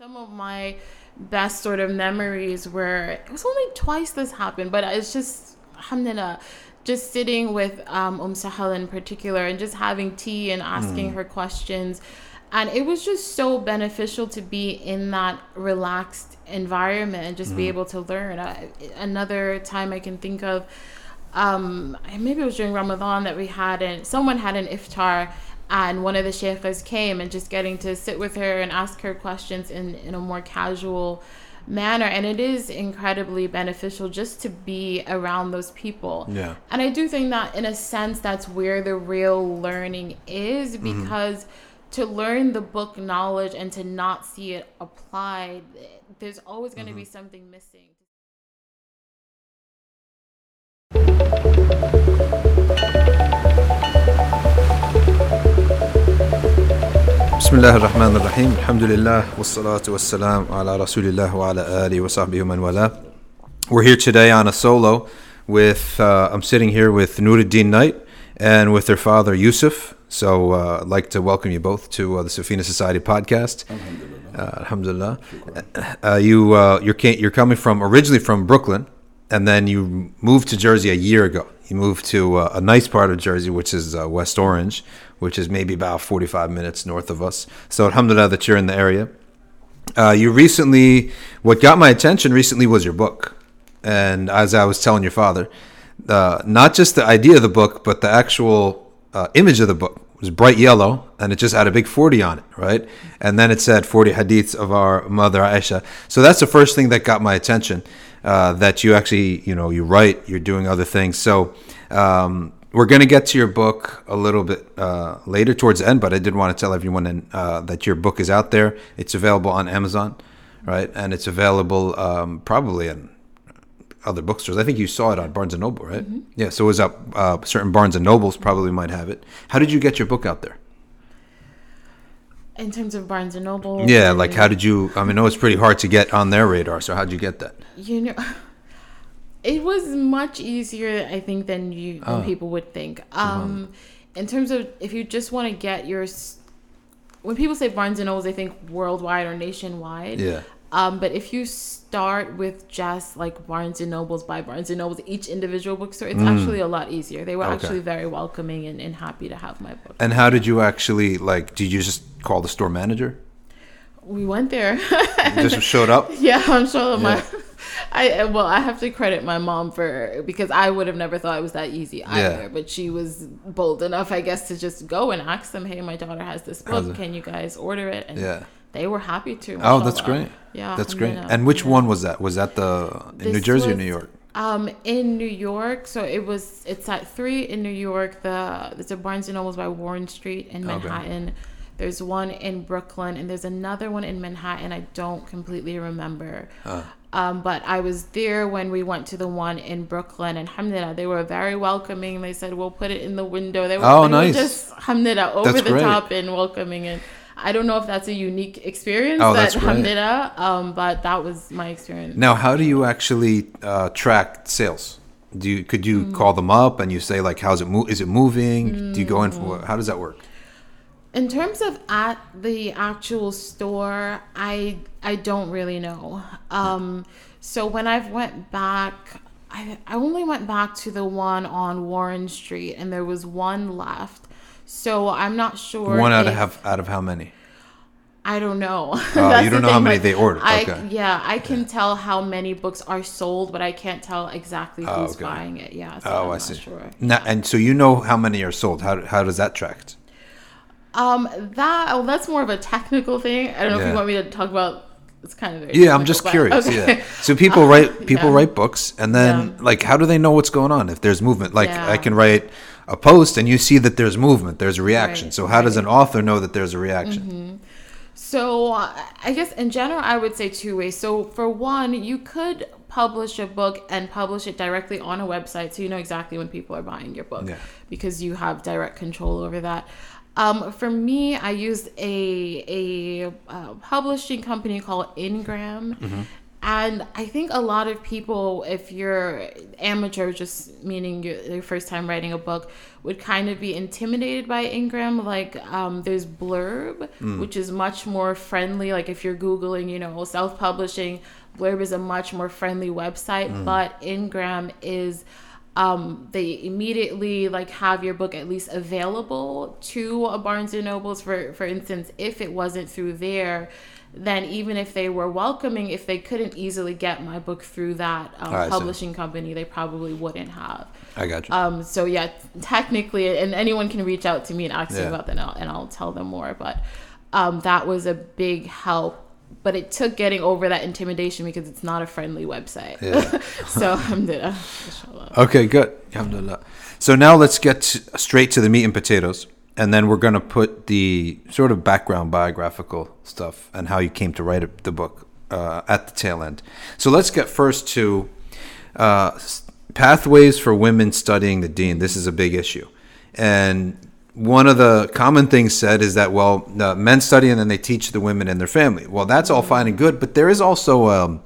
Some of my best sort of memories were it was only twice this happened, but it's just alhamdulillah, just sitting with um, Um Sahel in particular and just having tea and asking mm. her questions. And it was just so beneficial to be in that relaxed environment and just mm. be able to learn. Uh, another time I can think of, um, maybe it was during Ramadan that we had, and someone had an iftar and one of the sheikhs came and just getting to sit with her and ask her questions in, in a more casual manner and it is incredibly beneficial just to be around those people yeah and i do think that in a sense that's where the real learning is mm-hmm. because mm-hmm. to learn the book knowledge and to not see it applied there's always going to mm-hmm. be something missing Alhamdulillah. Wassalatu wassalam ala rasulillah wa ala alihi wa sahbihi man wala. We're here today on a solo with, uh, I'm sitting here with Nuriddeen Knight and with their father Yusuf. So uh, I'd like to welcome you both to uh, the Safina Society podcast. Alhamdulillah. Uh, alhamdulillah. Uh, you, uh, you're, you're coming from, originally from Brooklyn, and then you moved to Jersey a year ago. You moved to a nice part of Jersey, which is West Orange, which is maybe about 45 minutes north of us. So, alhamdulillah, that you're in the area. Uh, you recently, what got my attention recently was your book. And as I was telling your father, uh, not just the idea of the book, but the actual uh, image of the book was bright yellow and it just had a big 40 on it, right? And then it said 40 hadiths of our mother Aisha. So that's the first thing that got my attention. Uh, that you actually, you know, you write, you're doing other things. So um, we're going to get to your book a little bit uh, later towards the end, but I did want to tell everyone in, uh, that your book is out there. It's available on Amazon, right? And it's available um, probably in other bookstores. I think you saw it on Barnes and Noble, right? Mm-hmm. Yeah, so it was up. Uh, certain Barnes and Nobles probably might have it. How did you get your book out there? In terms of Barnes and Noble. Yeah, like how did you? I mean, I know it's pretty hard to get on their radar. So how did you get that? You know. It was much easier, I think, than you than oh. people would think. Um, mm-hmm. In terms of if you just want to get your, when people say Barnes and Noble, they think worldwide or nationwide. Yeah. Um, but if you start with just like Barnes and Nobles by Barnes and Nobles, each individual bookstore, it's mm. actually a lot easier. They were okay. actually very welcoming and, and happy to have my book. And how did you actually like? Did you just call the store manager? We went there. just showed up. Yeah, I'm sure yeah. I well, I have to credit my mom for because I would have never thought it was that easy either. Yeah. But she was bold enough, I guess, to just go and ask them, "Hey, my daughter has this book. Can you guys order it?" And yeah. They were happy to. Oh, that's great. Yeah, that's great. And which yeah. one was that? Was that the in New Jersey was, or New York? Um, in New York, so it was. It's at three in New York. The there's a Barnes and Nobles by Warren Street in Manhattan. Okay. There's one in Brooklyn, and there's another one in Manhattan. I don't completely remember. Uh. Um, but I was there when we went to the one in Brooklyn, and alhamdulillah, they were very welcoming. They said, we'll put it in the window. They were, oh, they nice. Were just alhamdulillah, over that's the great. top and welcoming. And I don't know if that's a unique experience. Oh, that, that's. Um, but that was my experience. Now, how do you actually uh, track sales? Do you could you mm. call them up and you say like, how's it move? Is it moving? Mm. Do you go in for how does that work? In terms of at the actual store, I I don't really know. Um, so when I've went back, I I only went back to the one on Warren Street, and there was one left. So I'm not sure. One out if, of out of how many? I don't know. Oh, you don't know thing. how many they ordered. Okay. I, yeah, I can yeah. tell how many books are sold, but I can't tell exactly oh, who's oh, okay. buying it. Yeah. So oh, I'm I see. Sure. Now, and so you know how many are sold. How how does that track? Um, that well, that's more of a technical thing. I don't know yeah. if you want me to talk about. It's kind of yeah. I'm just curious. Okay. Yeah. So people write people yeah. write books, and then yeah. like, how do they know what's going on if there's movement? Like, I can write a post, and you see that there's movement, there's a reaction. Right. So how right. does an author know that there's a reaction? Mm-hmm. So uh, I guess in general, I would say two ways. So for one, you could publish a book and publish it directly on a website, so you know exactly when people are buying your book, because you have direct control over that. Um, for me, I used a a uh, publishing company called Ingram. Mm-hmm. And I think a lot of people, if you're amateur, just meaning you're your first time writing a book, would kind of be intimidated by Ingram. Like, um, there's Blurb, which is much more friendly. Like, if you're Googling, you know, self publishing, Blurb is a much more friendly website. But Ingram is um, they immediately like have your book at least available to a Barnes and Nobles. For for instance, if it wasn't through there, then even if they were welcoming, if they couldn't easily get my book through that um, see. publishing company, they probably wouldn't have. I got you. Um, so yeah, technically, and anyone can reach out to me and ask me Yeah. about that, and I'll, and I'll tell them more. But um, that was a big help. But it took getting over that intimidation because it's not a friendly website. Yeah. so alhamdulillah. Okay, good. Alhamdulillah. So now let's get straight to the meat and potatoes. And then we're going to put the sort of background biographical stuff and how you came to write the book uh, at the tail end. So let's get first to uh, pathways for women studying the deen. This is a big issue. And one of the common things said is that, well, the men study and then they teach the women and their family. Well, that's all fine and good, but there is also um,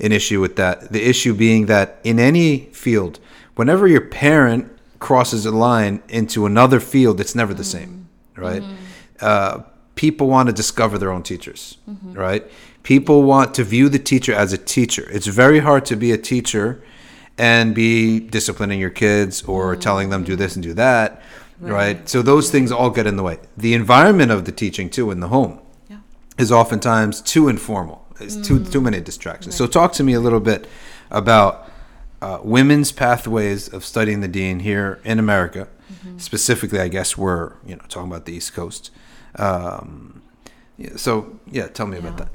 an issue with that. The issue being that in any field, whenever your parent crosses a line into another field, it's never the same, right? Uh, people want to discover their own teachers, right? People want to view the teacher as a teacher. It's very hard to be a teacher and be disciplining your kids or telling them do this and do that, right? So those things all get in the way. The environment of the teaching too in the home Yeah. is oftentimes too informal. It's too too many distractions. So talk to me a little bit about uh, women's pathways of studying the deen here in America. Specifically, I guess we're you know talking about the East Coast. Um, yeah, so yeah, tell me about that.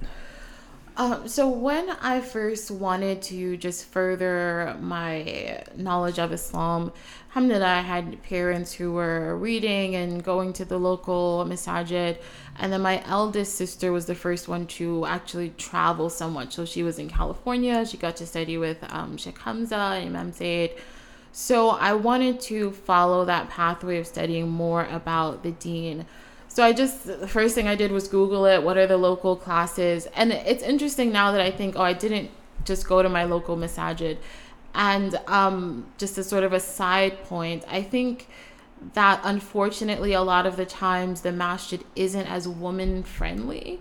Um, so when I first wanted to just further my knowledge of Islam, alhamdulillah, I had parents who were reading and going to the local masajid. And then my eldest sister was the first one to actually travel somewhat. So she was in California. She got to study with um, Sheikh Hamza and Imam Zaid. So I wanted to follow that pathway of studying more about the deen. So I just the first thing I did was Google it. What are the local classes? And it's interesting now that I think, oh, I didn't just go to my local masajid. And um, just as sort of a side point, I think that unfortunately a lot of the times the masjid isn't as woman friendly.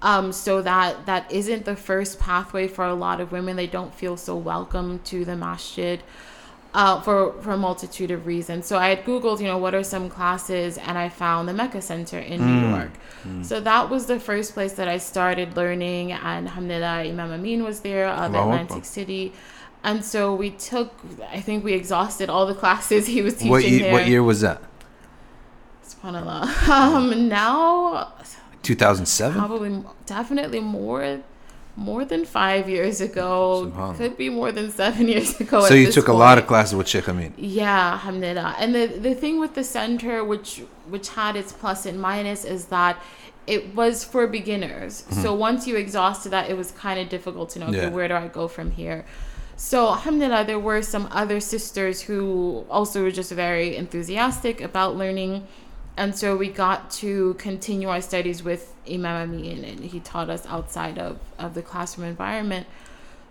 Um, so that that isn't the first pathway for a lot of women. They don't feel so welcome to the masjid uh, for for a multitude of reasons. So I had Googled, you know, what are some classes, and I found the Mecca Center in New York. So that was the first place that I started learning, and alhamdulillah, Imam Amin was there of Atlantic Akbar. City. And so we took, I think we exhausted all the classes he was teaching What year, there. what year was that? SubhanAllah. Um, now, 2007. probably, definitely more, more than five years ago. Could be more than seven years ago. So you took a lot of classes with Sheikh Amin. Yeah, alhamdulillah. And the the thing with the center, which which had its plus and minus, is that it was for beginners. So once you exhausted that, it was kind of difficult to know okay, where do I go from here. So alhamdulillah, there were some other sisters who also were just very enthusiastic about learning. And so we got to continue our studies with Imam Amin, and he taught us outside of, of the classroom environment.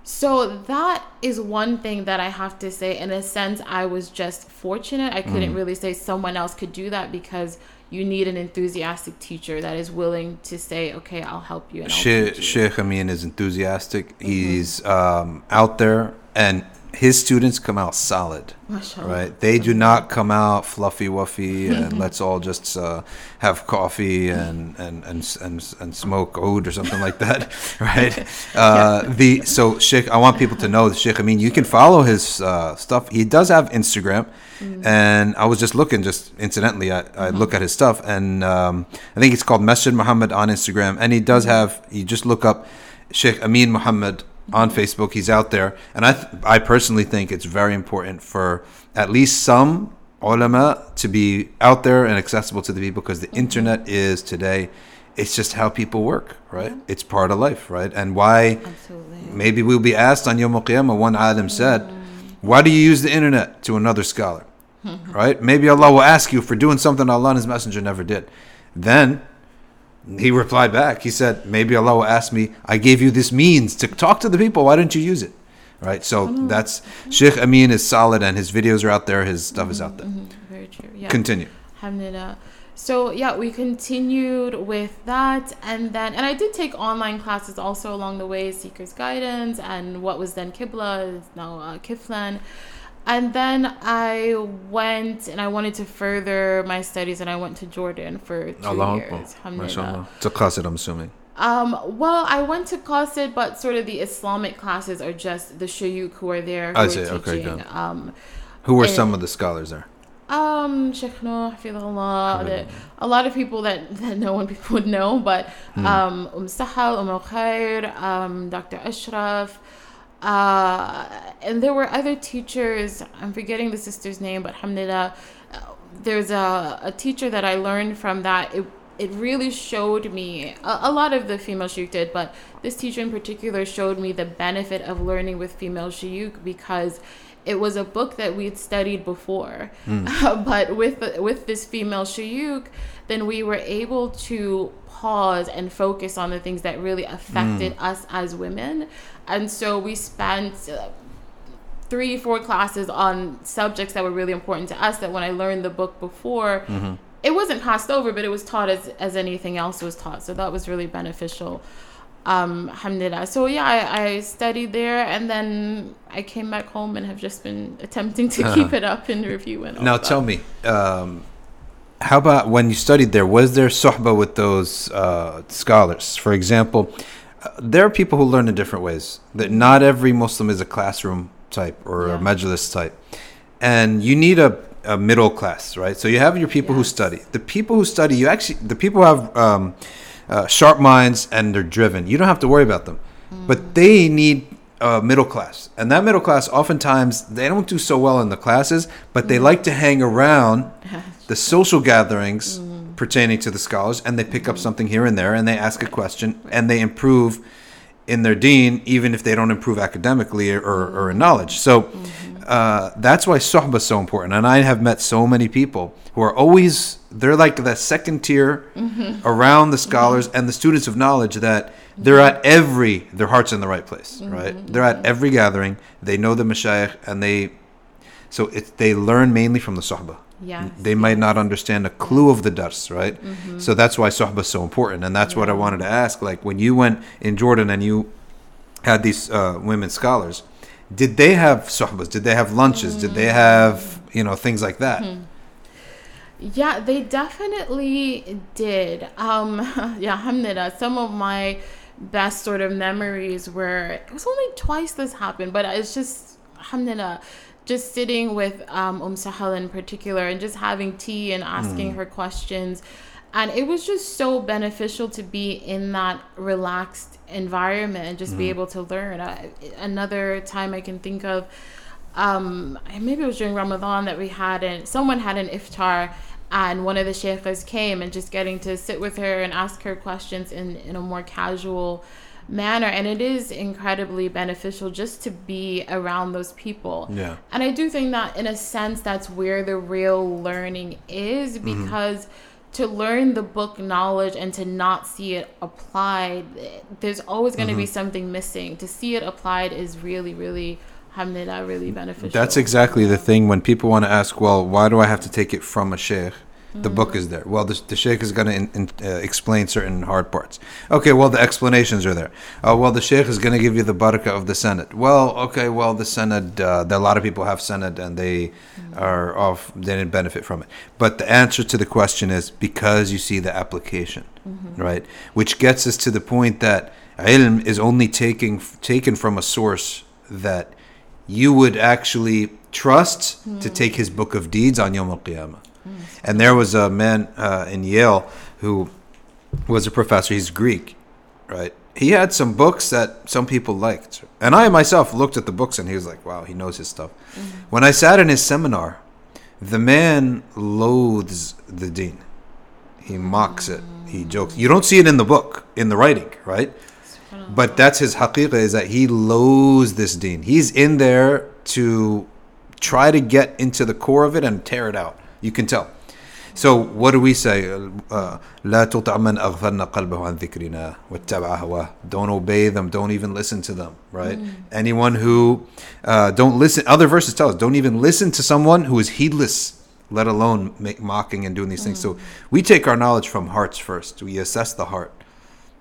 So that is one thing that I have to say. In a sense, I was just fortunate. I couldn't really say someone else could do that because you need an enthusiastic teacher that is willing to say, "Okay, I'll help you." And Sheikh, teach you." Sheikh Amin is enthusiastic. He's um, out there, and his students come out solid. Mashallah. Right? They do not come out fluffy wuffy and let's all just uh, have coffee and and, and and and smoke oud or something like that. Right? Uh, the so Sheikh, I want people to know that Sheikh I mean, You can follow his uh, stuff. He does have Instagram, and I was just looking, just incidentally, I, I look at his stuff, and um, I think it's called Masjid Muhammad on Instagram, and he does have. You just look up Sheikh Amin Muhammad on Facebook. He's out there, and I th- I personally think it's very important for at least some ulama to be out there and accessible to the people because the internet is today. It's just how people work, right? It's part of life, right? And why Absolutely. maybe we'll be asked on Yom Al Qiyamah. One alim mm. said, "Why do you use the internet?" To another scholar, right? Maybe Allah will ask you for doing something Allah and His Messenger never did. Then he replied back. He said, "Maybe Allah will ask me. I gave you this means to talk to the people. Why didn't you use it?" Right. So that's Sheikh Amin is solid, and his videos are out there. His stuff is out there. Mhm, Very true. Yeah. Continue. Alhamdulillah. So yeah, we continued with that, and then and I did take online classes also along the way, Seeker's Guidance, and what was then Qibla is now uh, Kiflayn, and then I went and I wanted to further my studies, and I went to Jordan for two Allah years. Alhamdulillah. MashaAllah. A qasid, I'm assuming. Um, well, I went to Qasid, but sort of the Islamic classes are just the shuyukh who are there who I are see, okay, teaching. good. um, Who were some of the scholars there? um, Sheikh Noor, Hafidhullah, a lot of people that, that no one people would know, but Hmm. um, Um Sahal, Um Al Khair, um, Dr. Ashraf, uh, and there were other teachers. I'm forgetting the sister's name, but alhamdulillah, uh, there's a, a teacher that I learned from that. It, it really showed me, a, a lot of the female shuyukh did, but this teacher in particular showed me the benefit of learning with female shuyukh because it was a book that we'd studied before. but with with this female shuyukh, then we were able to pause and focus on the things that really affected us as women. And so we spent uh, three, four classes on subjects that were really important to us. That when I learned the book before, it wasn't passed over, but it was taught as as anything else was taught. So that was really beneficial. Um, alhamdulillah. So yeah, I, I studied there, and then I came back home and have just been attempting to keep it up in review and all Now tell me, um, how about when you studied there? Was there sohbah with those uh, scholars? For example, there are people who learn in different ways. That not every Muslim is a classroom type or Yeah. a majlis type, and you need a, a middle class, right? So you have your people who study. The people who study, you actually, the people who have um, uh, sharp minds and they're driven. You don't have to worry about them, but they need uh, middle class, and that middle class oftentimes they don't do so well in the classes, but they like to hang around the social gatherings pertaining to the scholars, and they pick up something here and there, and they ask a question, and they improve in their deen, even if they don't improve academically or, or in knowledge. So uh, that's why sohbah is so important. And I have met so many people who are always, they're like the second tier around the scholars and the students of knowledge that they're at every, their heart's in the right place, right? They're at every gathering, they know the mashayikh, and they, so it, they learn mainly from the sohbah. Yes, They might not understand a clue of the dars, right? So that's why sohbah is so important. And that's what I wanted to ask. Like when you went in Jordan and you had these uh, women scholars, did they have sohbahs? Did they have lunches? Did they have, you know, things like that? Yeah, they definitely did. Um, yeah, alhamdulillah. Some of my best sort of memories were, it was only twice this happened, but it's just, alhamdulillah, just sitting with um, Um Sahal in particular and just having tea and asking her questions. And it was just so beneficial to be in that relaxed environment and just be able to learn. I, another time I can think of, um maybe it was during Ramadan that we had and someone had an iftar and one of the sheikhs came and just getting to sit with her and ask her questions in in a more casual manner and it is incredibly beneficial just to be around those people Yeah. and i do think that in a sense that's where the real learning is Mm-hmm. because to learn the book knowledge and to not see it applied there's always going to be Mm-hmm. something missing to see it applied is really really alhamdulillah really beneficial That's exactly the thing when people want to ask, well, why do I have to take it from a sheikh? The book is there. Well, the, the sheikh is going to in, in, uh, explain certain hard parts. Okay, well, the explanations are there. Uh, well, the sheikh is going to give you the barakah of the sanad. Well, okay, well, the sanad, uh, a lot of people have sanad and they are off, they didn't benefit from it. But the answer to the question is because you see the application, right? Which gets us to the point that ilm is only taking, taken from a source that you would actually trust to take his book of deeds on Yom Al Qiyamah. And there was a man uh, in Yale who was a professor. He's Greek, right? He had some books that some people liked. And I myself looked at the books and he was like, wow, he knows his stuff. When I sat in his seminar, the man loathes the deen. He mocks it. He jokes. You don't see it in the book, in the writing, right? But that's his haqiqah is that he loathes this deen. He's in there to try to get into the core of it and tear it out. You can tell. So what do we say? Uh, لا تطع من أغفلنا قلبه عن ذكرنا واتبع هواه. Don't obey them. Don't even listen to them. Right? Anyone who uh, don't listen. Other verses tell us don't even listen to someone who is heedless. Let alone make mocking and doing these things. So we take our knowledge from hearts first. We assess the heart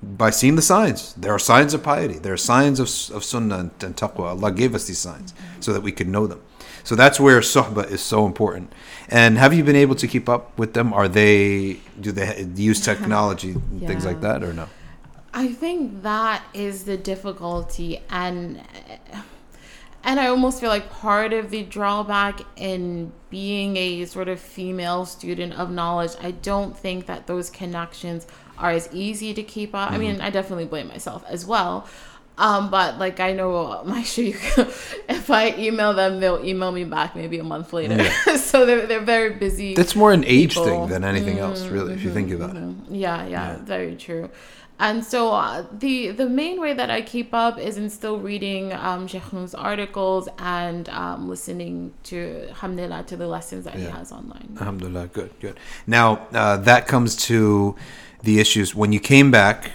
by seeing the signs. There are signs of piety. There are signs of, of sunnah and, and taqwa. Allah gave us these signs so that we could know them. So that's where suhbah is so important. And have you been able to keep up with them? Are they do they use technology and things like that or no? I think that is the difficulty and and I almost feel like part of the drawback in being a sort of female student of knowledge, I don't think that those connections are as easy to keep up. I mm-hmm. mean, I definitely blame myself as well. Um, but like I know my sure if I email them, they'll email me back maybe a month later. so they're they're very busy. That's more an age people. thing than anything else, really, if you think about it. Yeah, yeah, very true. And so uh, the the main way that I keep up is in still reading um, Sheikh Noor's articles and um, listening to Alhamdulillah to the lessons that he has online. Alhamdulillah, good, good. Now uh, that comes to the issues when you came back.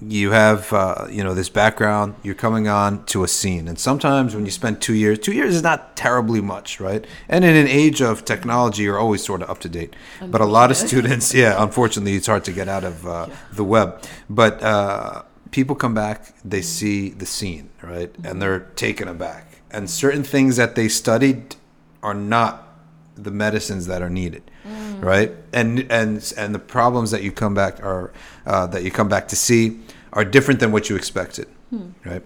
You have uh, you know this background. You're coming on to a scene, and sometimes when you spend two years, two years is not terribly much, right? And in an age of technology, you're always sort of up to date. But a lot of students, yeah, unfortunately, it's hard to get out of uh, the web. But uh, people come back, they see the scene, right, and they're taken aback. And certain things that they studied are not the medicines that are needed Mm. right? And and and the problems that you come back are uh, that you come back to see are different than what you expected hmm. right?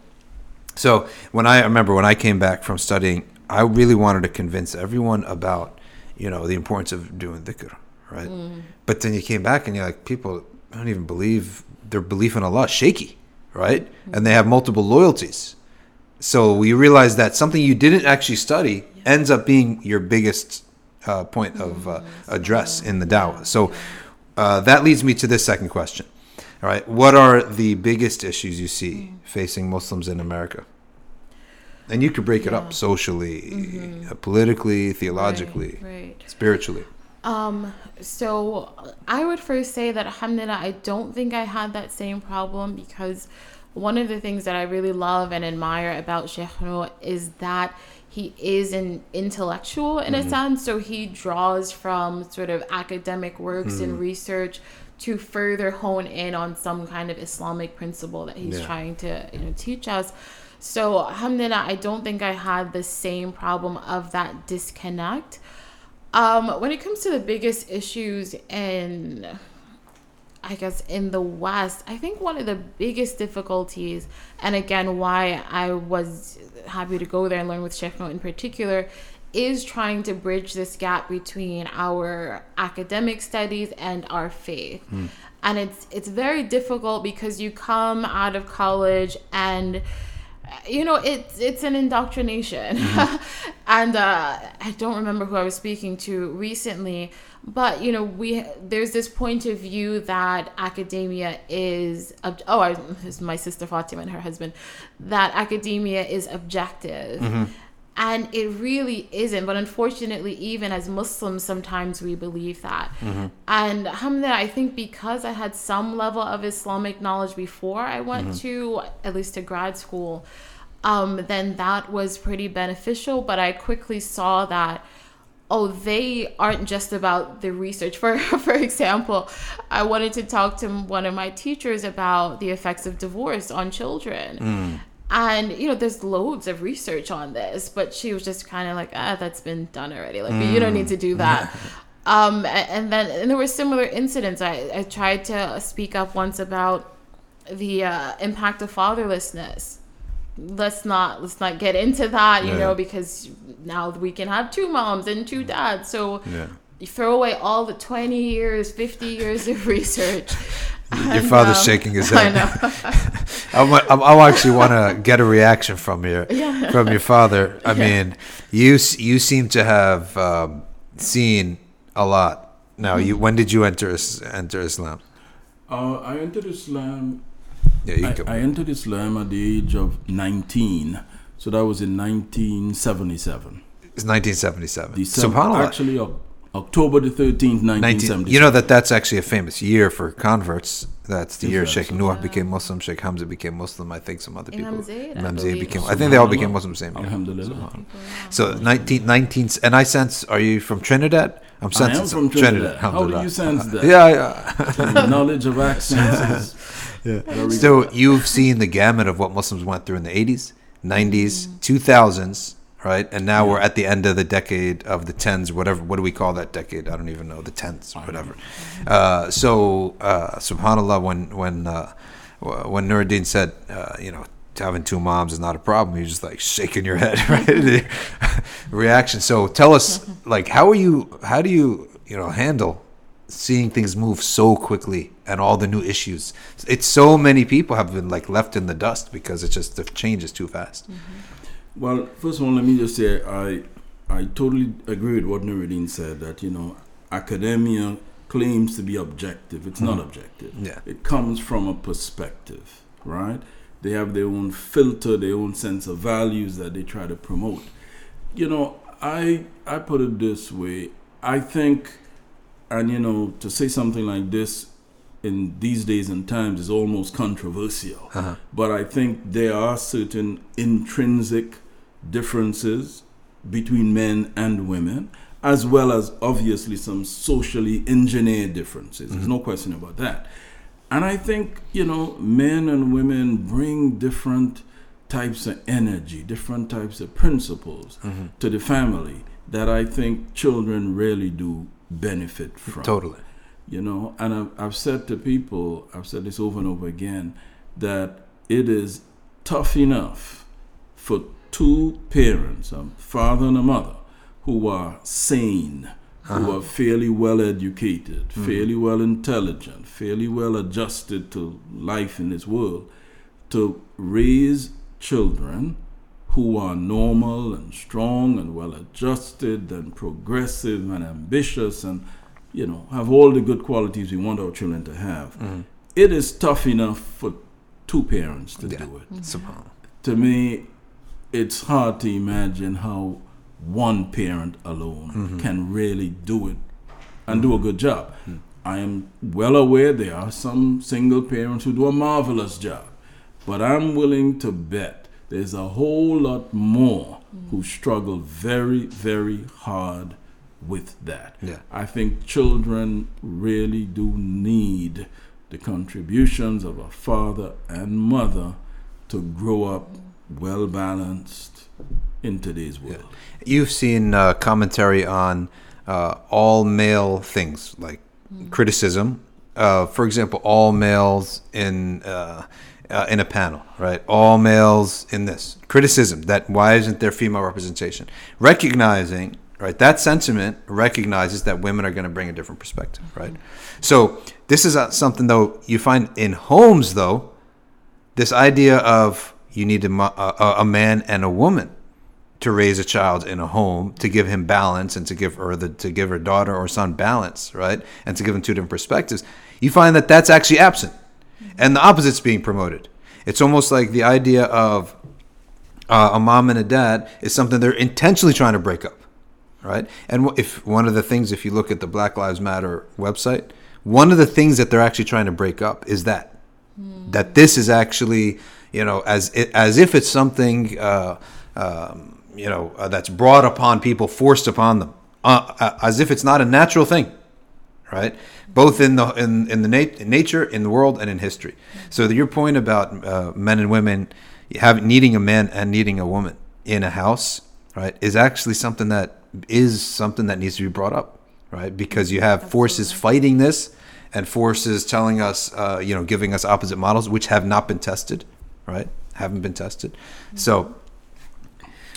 So when i remember when i came back from studying i really wanted to convince everyone about you know the importance of doing dhikr right? Hmm. But then you came back and you're like people don't even believe their belief in allah shaky right? Hmm. And they have multiple loyalties. So we realize that something you didn't actually study ends up being your biggest uh, point of uh, address in the dawah. So uh, that leads me to this second question. All right, what are the biggest issues you see facing Muslims in America? And you could break it up socially, uh, politically, theologically, Right, right. spiritually. Um, so I would first say that alhamdulillah, I don't think I had that same problem because one of the things that I really love and admire about Sheikh Noor is that he is an intellectual in a sense. So he draws from sort of academic works and research to further hone in on some kind of Islamic principle that he's Yeah. trying to you know teach us. So alhamdulillah, I don't think I had the same problem of that disconnect. Um, when it comes to the biggest issues in, I guess, in the West, I think one of the biggest difficulties, and again, why I was happy to go there and learn with Noor in particular, is trying to bridge this gap between our academic studies and our faith. Hmm. And it's it's very difficult because you come out of college and you know it's it's an indoctrination. And uh, i don't remember who i was speaking to recently but you know we there's this point of view that academia is ob- oh I, is my sister fatima and her husband that academia is objective and it really isn't but unfortunately even as muslims sometimes we believe that. Mm-hmm. And alhamdulillah i think because i had some level of islamic knowledge before i went mm-hmm. to at least to grad school um, then that was pretty beneficial. But i quickly saw that oh they aren't just about the research. For for example i wanted to talk to one of my teachers about the effects of divorce on children mm. And you know there's loads of research on this but she was just kind of like ah that's been done already. Like you don't need to do that. Um and then and there were similar incidents. I i tried to speak up once about the uh, impact of fatherlessness. Let's not let's not get into that you Yeah. know because now we can have two moms and two dads. So Yeah. you throw away all the 20 years 50 years of research Your father's shaking his I head. know. I, I, I actually want to get a reaction from your Yeah. from your father. I Yeah. mean, you you seem to have um, seen a lot. Now, Mm-hmm. when did you enter enter Islam? Uh, I entered Islam. Yeah, you I. I entered Islam at the age of 19. So that was in 1977. it's 1977. December, Subhanallah. actually, of October the 13th, 19, you know that that's actually a famous year for converts. That's the year Sheikh so? Noah became Muslim, Sheikh Hamza became Muslim. I think some other people. Imam Zayd, I Imam Zayd believe. became. I think they all became Subhanallah. Muslim same year. Alhamdulillah. So 19, 19, and I sense. Are you from Trinidad? I'm I am from Trinidad. How do you sense that? Yeah, yeah. Uh, Knowledge of accents is very So you've seen the gamut of what Muslims went through in the 80s, 90s, 2000s, right? And now we're at the end of the decade of the 10s, whatever. What do we call that decade? I don't even know. The 10s, whatever. Uh, so, uh, subhanAllah, when when uh, when Nuriddeen said, uh, you know, having two moms is not a problem, you're just like shaking your head, right? Reaction. So tell us, like, how are you? How do you, you know, handle? seeing things move so quickly and all the new issues. It's so many people have been like left in the dust because it's just the change is too fast. Well, first of all, let me just say I I totally agree with what Nuriddeen said that you know academia claims to be objective. It's not objective. Yeah. It comes from a perspective, right? They have their own filter, their own sense of values that they try to promote. You know, I I put it this way. I think, and you know, to say something like this in these days and times is almost controversial. Uh-huh. But I think there are certain intrinsic differences between men and women, as well as obviously some socially engineered differences. There's no mm-hmm. question about that. And I think, you know, men and women bring different types of energy, different types of principles mm-hmm. to the family that I think children really do benefit from Totally. you know and I've, I've said to people i've said this over and over again that it is tough enough for two parents a father and a mother who are sane who are fairly well educated fairly well intelligent fairly well adjusted to life in this world to raise children who are normal and strong and well adjusted and progressive and ambitious and you know have all the good qualities we want our children to have. It is tough enough for two parents to Yeah. do it. Subhanallah. to me it's hard to imagine how one parent alone mm-hmm. can really do it and do a mm-hmm. good job. Mm. I am well aware there are some single parents who do a marvelous job but i'm willing to bet there's a whole lot more mm. who struggle very very hard with that. Yeah. i think children really do need the contributions of a father and mother to grow up mm. Well balanced in today's world. You've seen uh, commentary on uh, all male things like criticism. Uh, for example, all males in uh, uh, in a panel, right? All males in this criticism that why isn't there female representation? Recognizing, right? That sentiment recognizes that women are going to bring a different perspective, right? So this is uh, something though you find in homes though. This idea of you need a, a, a man and a woman to raise a child in a home to give him balance and to give her the to give her daughter or son balance right? And to give them two different perspectives. You find that that's actually absent. And the opposite's being promoted. It's almost like the idea of uh, a mom and a dad is something they're intentionally trying to break up right? And if one of the things if you look at the black lives matter website one of the things that they're actually trying to break up is that. That this is actually you know as as if it's something uh, um, you know uh, that's brought upon people forced upon them uh, uh, as if it's not a natural thing right? Both in the in, in the nat- in nature in the world and in history. So your point about uh, men and women having needing a man and needing a woman in a house right is actually something that is something that needs to be brought up right? Because you have forces fighting this and forces telling us uh, you know giving us opposite models which have not been tested right haven't been tested mm-hmm. so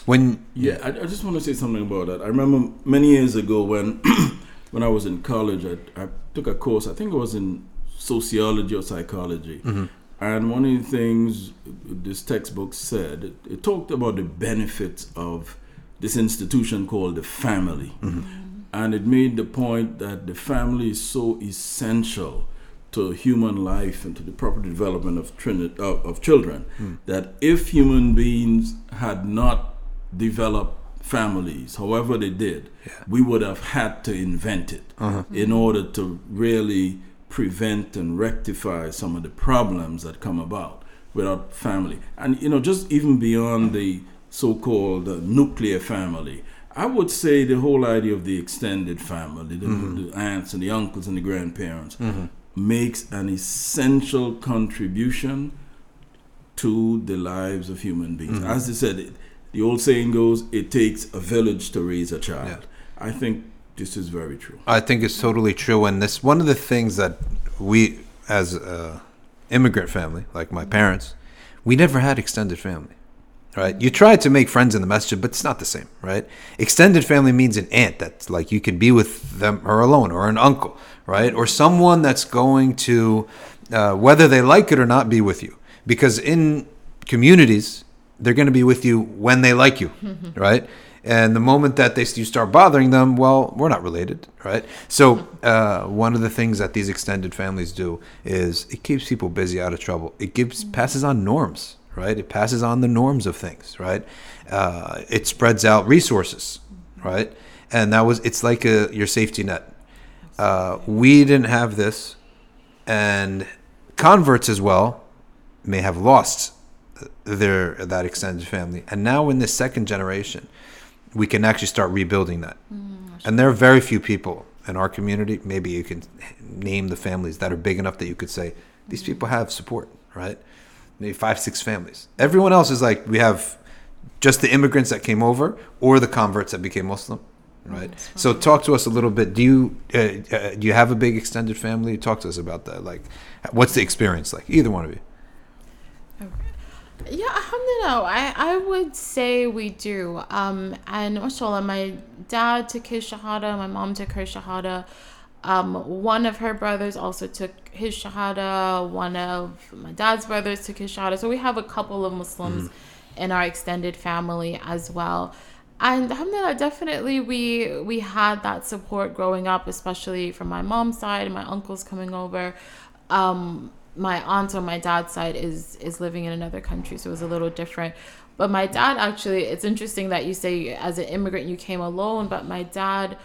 when Yeah, I, I just want to say something about that. I remember many years ago when when I was in college, I, I took a course. I think it was in sociology or psychology. Mm-hmm. And one of the things this textbook said, it, it talked about the benefits of this institution called the family. Mm-hmm. And it made the point that the family is so essential to human life and to the proper development of, of, of children hmm. that if human beings had not developed families, however they did, we would have had to invent it uh-huh. in order to really prevent and rectify some of the problems that come about without family. And you know, just even beyond the so-called uh, nuclear family, I would say the whole idea of the extended family, the, mm-hmm. the aunts and the uncles and the grandparents, mm-hmm. Makes an essential contribution to the lives of human beings. Mm-hmm. As they said, it, the old saying goes, "It takes a village to raise a child." I think this is very true. I think it's totally true, and this one of the things that we, as a immigrant family, like my parents, we never had extended family. Right? You try to make friends in the masjid, but it's not the same, right? Extended family means an aunt that's like you can be with them or alone, or an uncle, right? Or someone that's going to, uh, whether they like it or not, be with you. Because in communities, they're going to be with you when they like you, right? And the moment that they you start bothering them, well, we're not related, right? So uh, one of the things that these extended families do is it keeps people busy, out of trouble. It gives passes on norms, right? It passes on the norms of things, right? Uh, it spreads out resources, right? And that was it's like a your safety net. Uh, we didn't have this, and converts as well may have lost their that extended family, and now in this second generation, we can actually start rebuilding that. And there are very few people in our community. Maybe you can name the families that are big enough that you could say these people have support, right? Maybe five, six families. Everyone else is like we have just the immigrants that came over or the converts that became Muslim, right? So talk to us a little bit. Do you uh, uh, do you have a big extended family? Talk to us about that. Like, what's the experience like? Either one of you. Yeah, alhamdulillah. I, I would say we do. Um, and mashallah, my dad took his shahada, my mom took her shahada. Um, one of her brothers also took his shahada. One of my dad's brothers took his shahada. So we have a couple of Muslims in our extended family as well. And alhamdulillah, definitely we we had that support growing up, especially from my mom's side and my uncles coming over. Um, my aunt on my dad's side is is living in another country, so it was a little different. But my dad actually, it's interesting that you say as an immigrant you came alone, but my dad,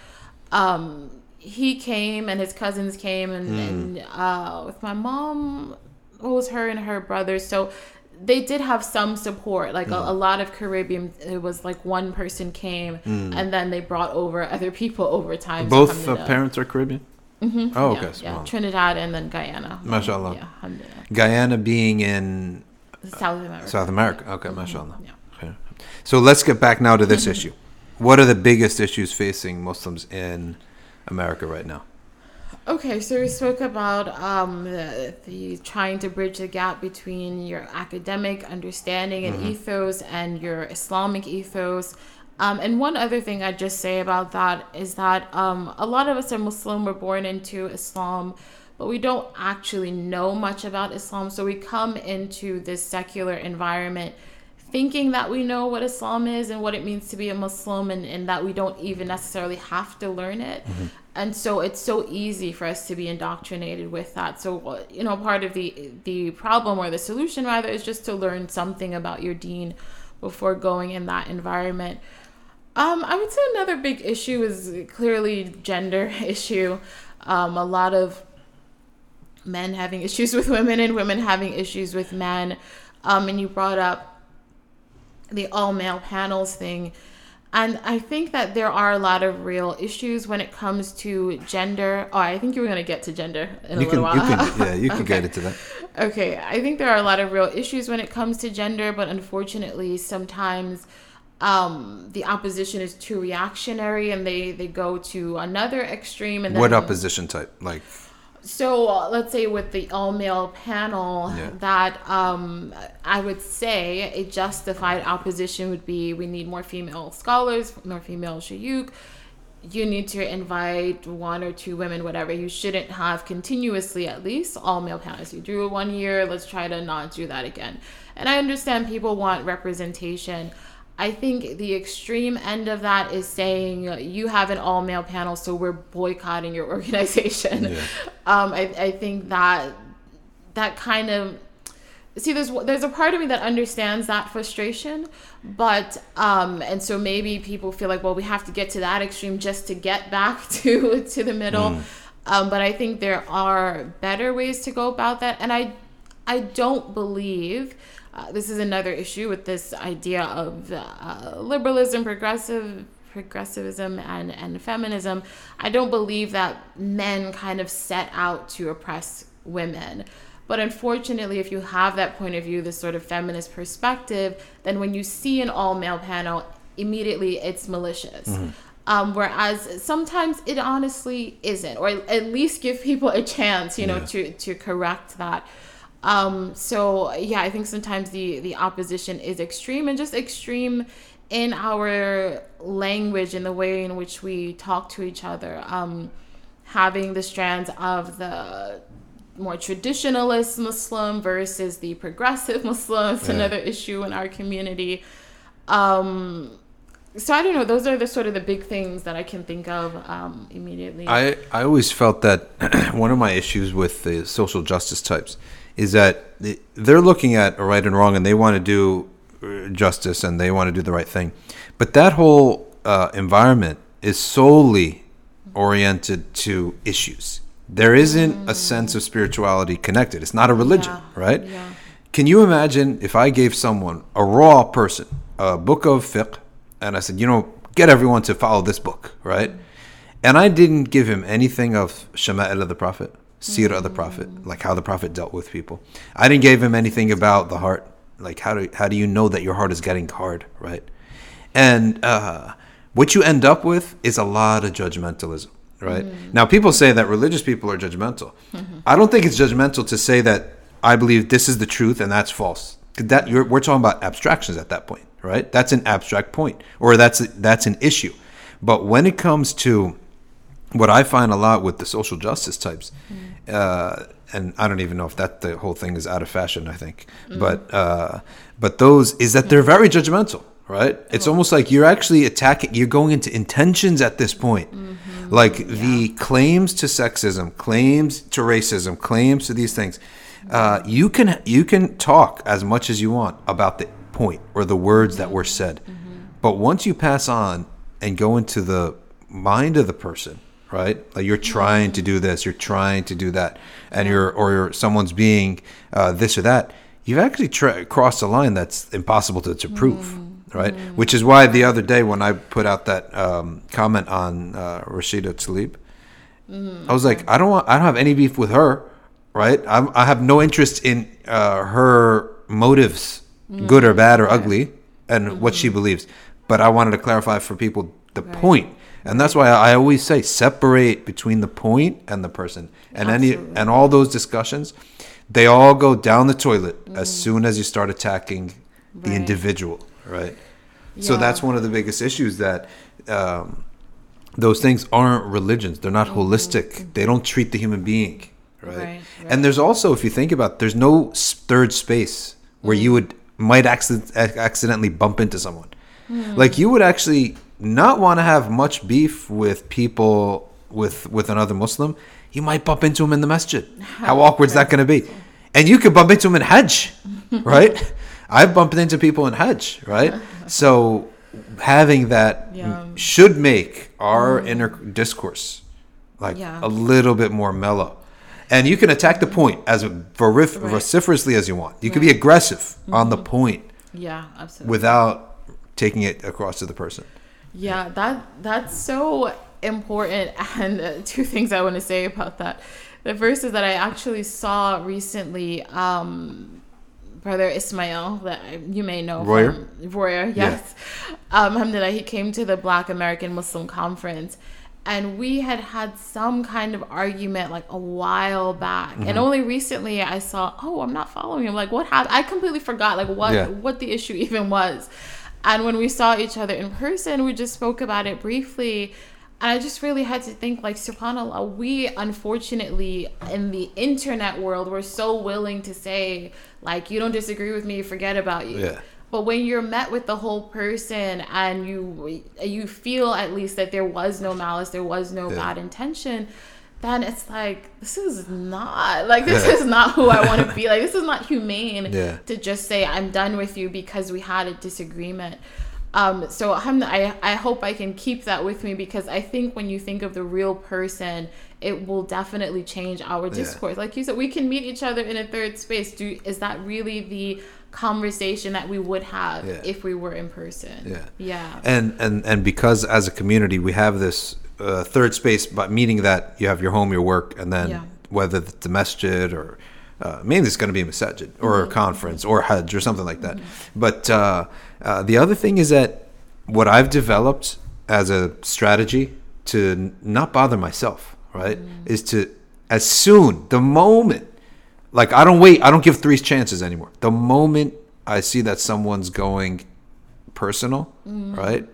um, he came and his cousins came and, and uh, with my mom, it was her and her brothers. So they did have some support. Like a, a lot of Caribbean, it was like one person came and then they brought over other people over time. Both uh, parents are Caribbean. Mm-hmm. Oh, okay. yeah, so, yeah, well, Trinidad and then Guyana. Mashallah. Yeah. Guyana being in South America. South America. Okay, mashallah. Yeah. Okay. So let's get back now to this issue. What are the biggest issues facing Muslims in America right now? Okay, so we spoke about um, the, the trying to bridge the gap between your academic understanding and ethos and your Islamic ethos. Um, and one other thing I'd just say about that is that um, a lot of us are Muslim, we're born into Islam, but we don't actually know much about Islam. So we come into this secular environment thinking that we know what Islam is and what it means to be a Muslim and, and that we don't even necessarily have to learn it. And so it's so easy for us to be indoctrinated with that. So you know, part of the the problem or the solution rather is just to learn something about your deen before going in that environment. Um, I would say another big issue is clearly gender issue. Um, a lot of men having issues with women and women having issues with men. Um, and you brought up the all male panels thing. And I think that there are a lot of real issues when it comes to gender. Oh, I think you were going to get to gender in You a can, little you can, yeah, you can get Okay. into that. Okay, I think there are a lot of real issues when it comes to gender, but unfortunately, sometimes um, the opposition is too reactionary and they, they go to another extreme. And then What opposition type? Like, so uh, let's say with the all male panel, Yeah. that um, I would say a justified opposition would be we need more female scholars, more female shayuk. You need to invite one or two women, whatever. You shouldn't have continuously at least all male panels. You do it one year, let's try to not do that again. And I understand people want representation. I think the extreme end of that is saying you have an all male panel, so we're boycotting your organization. Yeah. Um, I, I think that that kind of see there's there's a part of me that understands that frustration but um and so maybe people feel like well we have to get to that extreme just to get back to to the middle Mm. um but i think there are better ways to go about that and i i don't believe uh, this is another issue with this idea of uh, liberalism progressive progressivism and, and feminism i don't believe that men kind of set out to oppress women but unfortunately, if you have that point of view, this sort of feminist perspective, then when you see an all male panel, immediately it's malicious. Um, whereas sometimes it honestly isn't, or at least give people a chance, you know, Yeah. to, to correct that. Um, so yeah, I think sometimes the the opposition is extreme and just extreme in our language in the way in which we talk to each other. Um, having the strands of the more traditionalist Muslim versus the progressive Muslim is Yeah. another issue in our community. Um, so I don't know. Those are the sort of the big things that I can think of um, immediately. I, I always felt that one of my issues with the social justice types is that they- they're looking at a right and wrong and they want to do uh, justice and they want to do the right thing. But that whole uh, environment is solely oriented to issues. There isn't a sense of spirituality connected. It's not a religion, Yeah, right? yeah. Can you imagine if I gave someone, a raw person, a book of fiqh, and I said, you know, get everyone to follow this book, right? And I didn't give him anything of Shama'il of the Prophet, Seerah of the Prophet, like how the Prophet dealt with people. I didn't give him anything about the heart, like how do how do you know that your heart is getting hard, right? And uh, what you end up with is a lot of judgmentalism, right? Mm-hmm. Now, people say that religious people are judgmental. Mm-hmm. I don't think it's judgmental to say that I believe this is the truth and that's false That we're talking about abstractions at that point, right? That's an abstract point, or that's that's an issue. But when it comes to what I find a lot with the social justice types, mm-hmm. Uh, and I don't even know if that the whole thing is out of fashion. I think, but uh, but those is that they're very judgmental, right? It's almost like you're actually attacking. You're going into intentions at this point, like the claims to sexism, claims to racism, claims to these things. Uh, you can you can talk as much as you want about the point or the words that were said, but once you pass on and go into the mind of the person, right? Like you're trying to do this, you're trying to do that, and you're or you're, someone's being uh, this or that. You've actually tra- crossed a line that's impossible to, to prove, right? Which is why the other day when I put out that um, comment on uh, Rashida Tlaib, I was like, I don't want, I don't have any beef with her, right? I'm, I have no interest in uh, her motives, good or bad or ugly, and what she believes. But I wanted to clarify for people the point. And that's why I always say separate between the point and the person, and any and all those discussions, they all go down the toilet as mm-hmm. soon as you start attacking the individual, right? So that's one of the biggest issues that um, those things aren't religions. They're not mm-hmm. holistic. They don't treat the human being, right? Right, right. And there's also, if you think about, it, there's no third space where you mm. would might accident, accidentally bump into someone. Mm. Like you would actually not want to have much beef with people with with another Muslim. You might bump into him in the masjid. How awkward is that going to be? And you could bump into him in Hajj, right? I've bumped into people in Hajj, right? So having that Yeah. should make our inner discourse like Yeah. a little bit more mellow. And you can attack the point as vorif- Right. vociferously as you want. You can be aggressive on the point yeah, absolutely. without taking it across to the person. Yeah, that that's so important. And uh, two things I want to say about that. The first is that I actually saw recently um, Brother Ismail, that you may know. Royer? Royer, yes. Um, alhamdulillah, he came to the Black American Muslim Conference. And we had had some kind of argument like a while back, Mm-hmm. and only recently I saw, oh, I'm not following him. Like, what happened? I completely forgot like what Yeah. what the issue even was. And when we saw each other in person, we just spoke about it briefly. And I just really had to think, like, subhanAllah, we unfortunately in the internet world, we're so willing to say, like, you don't disagree with me, forget about you. Yeah. But when you're met with the whole person and you you feel at least that there was no malice, there was no Yeah. bad intention, then it's like this is not like this is not who I want to be. Like this is not humane Yeah. to just say I'm done with you because we had a disagreement. Um, so I I hope I can keep that with me because I think when you think of the real person, it will definitely change our discourse. Like you said, we can meet each other in a third space. Do is that really the conversation that we would have Yeah. if we were in person? Yeah. Yeah. and and and because as a community we have this uh, third space, but meaning that you have your home, your work, and then Yeah. whether it's the masjid or uh, mainly it's going to be a masjid or Mm-hmm. a conference or hajj or something like that. But uh, uh, the other thing is that what I've developed as a strategy to not bother myself, right, Mm. is to as soon the moment like I don't wait. I don't give three chances anymore. The moment I see that someone's going personal, Mm. right?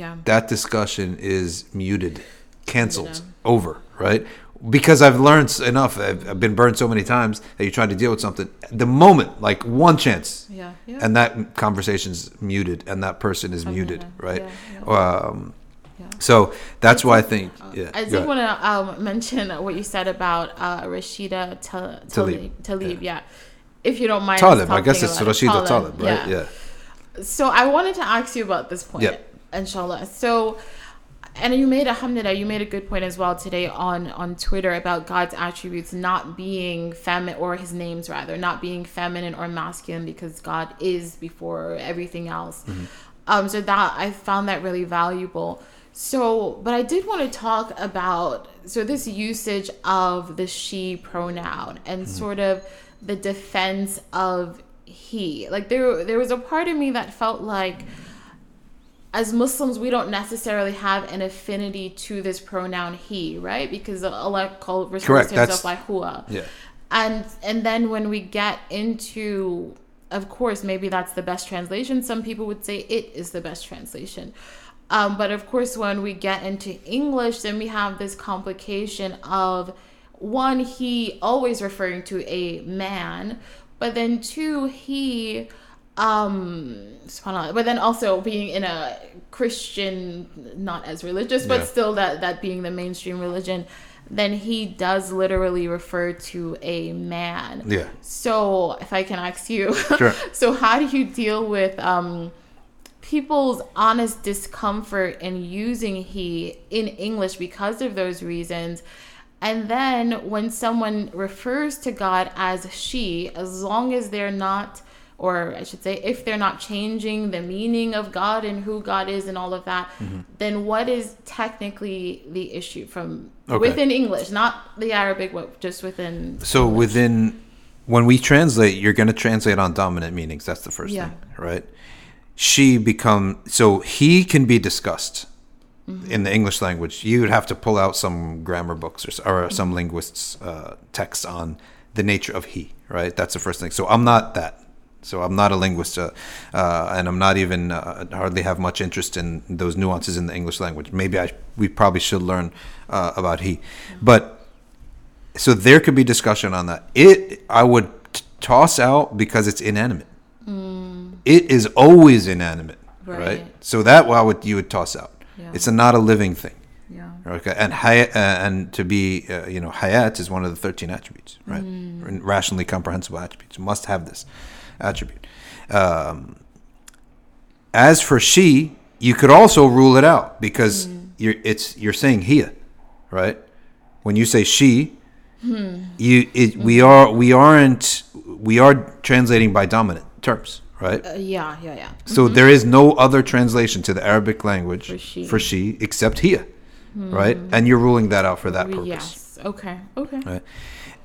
Yeah. That discussion is muted, canceled, Yeah. over, right? Because I've learned enough. I've, I've been burned so many times that you try to deal with something. The moment, like one chance, Yeah. Yeah. and that conversation's muted, and that person is muted, yeah, right? yeah, Um, Yeah. so that's why I think. Yeah, I did want to um, mention what you said about uh, Rashida Ta- Talib. Talib. Talib, yeah. If you don't mind. Talib. I guess it's. Rashida Talib, right? Yeah. So I wanted to ask you about this point, Yeah. Inshallah. So, and you made alhamdulillah, you made a good point as well today on on Twitter about God's attributes not being feminine or his names rather not being feminine or masculine because God is before everything else. Um, so that I found that really valuable. So, but I did want to talk about so this usage of the she pronoun and sort of the defense of he. Like there there was a part of me that felt like as Muslims, we don't necessarily have an affinity to this pronoun he, right? Because Allah called refers to himself by hua. Yeah. And and then when we get into of course, maybe that's the best translation. Some people would say it is the best translation. Um, but of course, when we get into English, then we have this complication of one, he always referring to a man, but then two, he, um, but then also being in a Christian, not as religious, but Yeah. still that, that being the mainstream religion, then he does literally refer to a man. Yeah. So, if I can ask you, Sure. so how do you deal with um, people's honest discomfort in using he in English because of those reasons? And then when someone refers to God as she, as long as they're not, or I should say, if they're not changing the meaning of God and who God is and all of that, Mm-hmm. then what is technically the issue from Okay. within English, not the Arabic, but just within. So within when we translate, you're going to translate on dominant meanings. That's the first Yeah. thing, right? She become so he can be discussed Mm-hmm. in the English language. You would have to pull out some grammar books or, or some linguists' uh, texts on the nature of he, right? That's the first thing. So I'm not that. So I'm not a linguist, uh, uh, and I'm not even uh, hardly have much interest in those nuances in the English language. Maybe I we probably should learn uh, about he, but so there could be discussion on that. It I would t- toss out because it's inanimate. It is always inanimate, right? Right. So that I would you would toss out. Yeah. It's a, not a living thing. Yeah. Okay, and hayat, uh, and to be, uh, you know, hayat is one of the thirteen attributes, right? Mm. Rationally comprehensible attributes. You must have this attribute. Um, as for she, you could also rule it out because Mm. you're it's you're saying here, right? When you say she, Hmm. you it, Mm-hmm. we are we aren't we are translating by dominant terms, right? Uh, yeah, yeah, yeah. So there is no other translation to the Arabic language For she. she except here, right? And you're ruling that out for that purpose, Yes. Okay. Okay. right?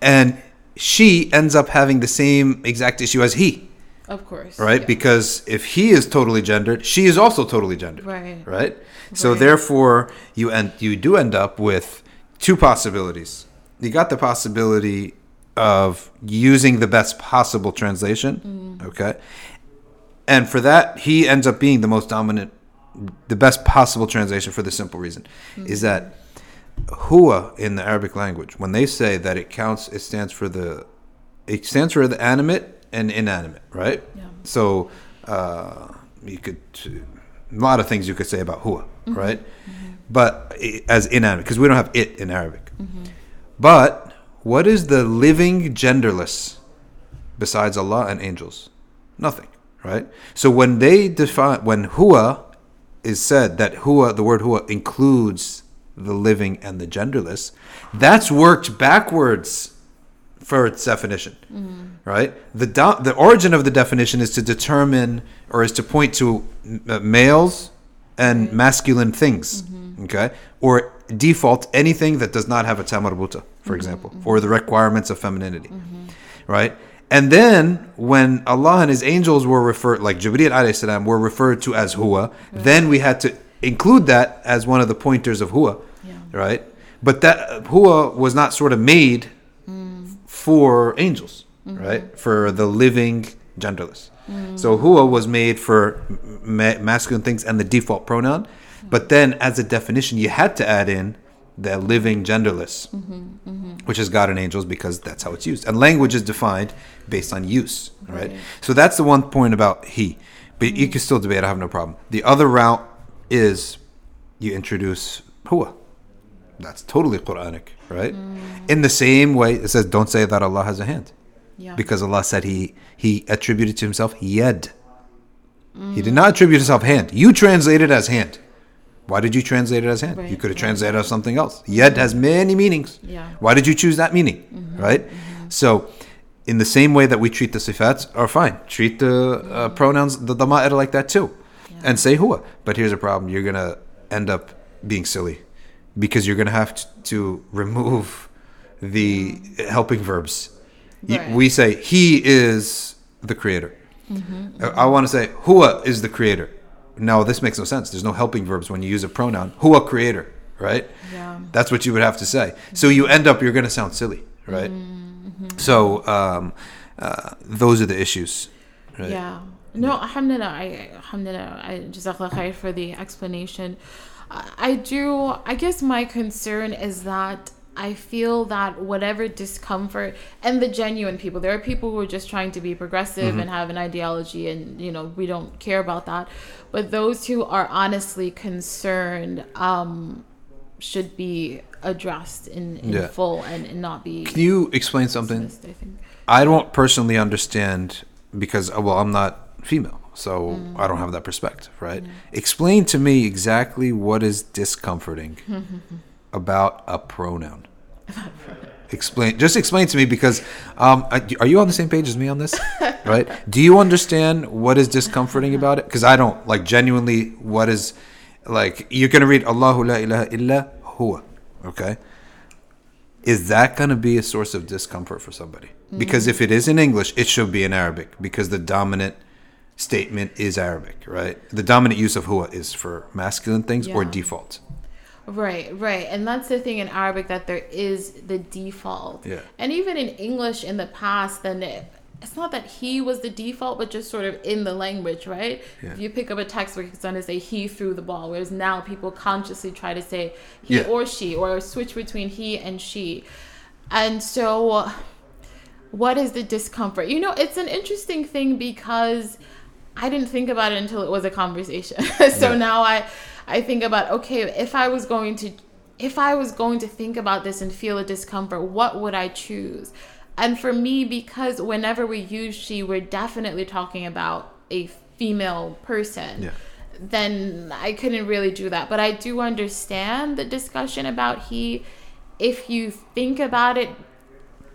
And she ends up having the same exact issue as he, Of course. right? Yeah. Because if he is totally gendered, she is also totally gendered, Right. right? So Right. therefore, you end you do end up with two possibilities. You got the possibility of using the best possible translation, Mm. okay? And for that, he ends up being the most dominant, the best possible translation for the simple reason is that hua in the Arabic language, when they say that it counts, it stands for the, it stands for the animate and inanimate, right? Yeah. So uh, you could, a lot of things you could say about hua, mm-hmm. right? Mm-hmm. But i- as inanimate, because we don't have it in Arabic. Mm-hmm. But what is the living genderless besides Allah and angels? Nothing, right? So when they define when huwa is said that huwa the word huwa includes the living and the genderless, that's worked backwards for its definition, mm-hmm. right? The do- the origin of the definition is to determine or is to point to uh, males and masculine things, mm-hmm. okay, or default anything that does not have a ta marbuta, for mm-hmm. example, or the requirements of femininity, right? And then when Allah and His angels were referred, like Jibreel alayhi salam, were referred to as huwa, then we had to include that as one of the pointers of Hua, Yeah. right? But that Hua was not sort of made mm. for angels, mm-hmm. right? For the living genderless. Mm. So Hua was made for ma- masculine things and the default pronoun, but then as a definition, you had to add in the living genderless, mm-hmm, mm-hmm. which is God and angels because that's how it's used. And language is defined based on use, right? Right. So that's the one point about he. But you can still debate. I have no problem. The other route is you introduce huwa. That's totally Quranic, right? Mm. In the same way, it says, "Don't say that Allah has a hand," Yeah. because Allah said He He attributed to Himself yed. He did mm. not attribute Himself hand. You translate it as hand. Why did you translate it as hand? You could have translated it as something else. Yed has many meanings. Yeah. Why did you choose that meaning? Mm-hmm. Right? Mm-hmm. So, in the same way that we treat the sifats, are fine. Treat the uh, pronouns, the dama'ir like that too. And say huwa. But here's a problem. You're going to end up being silly because you're going to have t- to remove the helping verbs. Right. We say, He is the creator. I- I want to say, Huwa is the creator. No, this makes no sense. There's no helping verbs when you use a pronoun. Huwa creator, right? Yeah. That's what you would have to say. So you end up, you're going to sound silly, right? So um, uh, those are the issues. Right? Yeah. No, alhamdulillah, I, alhamdulillah, I, jazakallah khair for the explanation. I, I do, I guess my concern is that I feel that whatever discomfort and the genuine people, there are people who are just trying to be progressive and have an ideology, and you know, we don't care about that. But those who are honestly concerned um, should be addressed in, in Yeah. full and, and not be Can you explain something? I think. I don't personally understand because, well, I'm not female, so I don't have that perspective, right? Explain to me exactly what is discomforting about a pronoun. Explain, just explain to me because um, are you on the same page as me on this? right? Do you understand what is discomforting about it? Because I don't like genuinely. What is like you're gonna read Allahu la ilaha illa huwa, okay? is that going to be a source of discomfort for somebody? Because if it is in English, it should be in Arabic because the dominant statement is Arabic, right? The dominant use of huwa is for masculine things or Yeah. default. Right, right. And that's the thing in Arabic that there is the default. Yeah. And even in English in the past, then it, it's not that he was the default, but just sort of in the language, right? Yeah. If you pick up a textbook, it's going to say he threw the ball, whereas now people consciously try to say he Yeah. or she or switch between he and she. And so, what is the discomfort? You know, it's an interesting thing because I didn't think about it until it was a conversation. so Yeah. now I I think about okay, if I was going to if I was going to think about this and feel a discomfort, what would I choose? And for me because whenever we use she, we're definitely talking about a female person. Yeah. Then I couldn't really do that. But I do understand the discussion about he if you think about it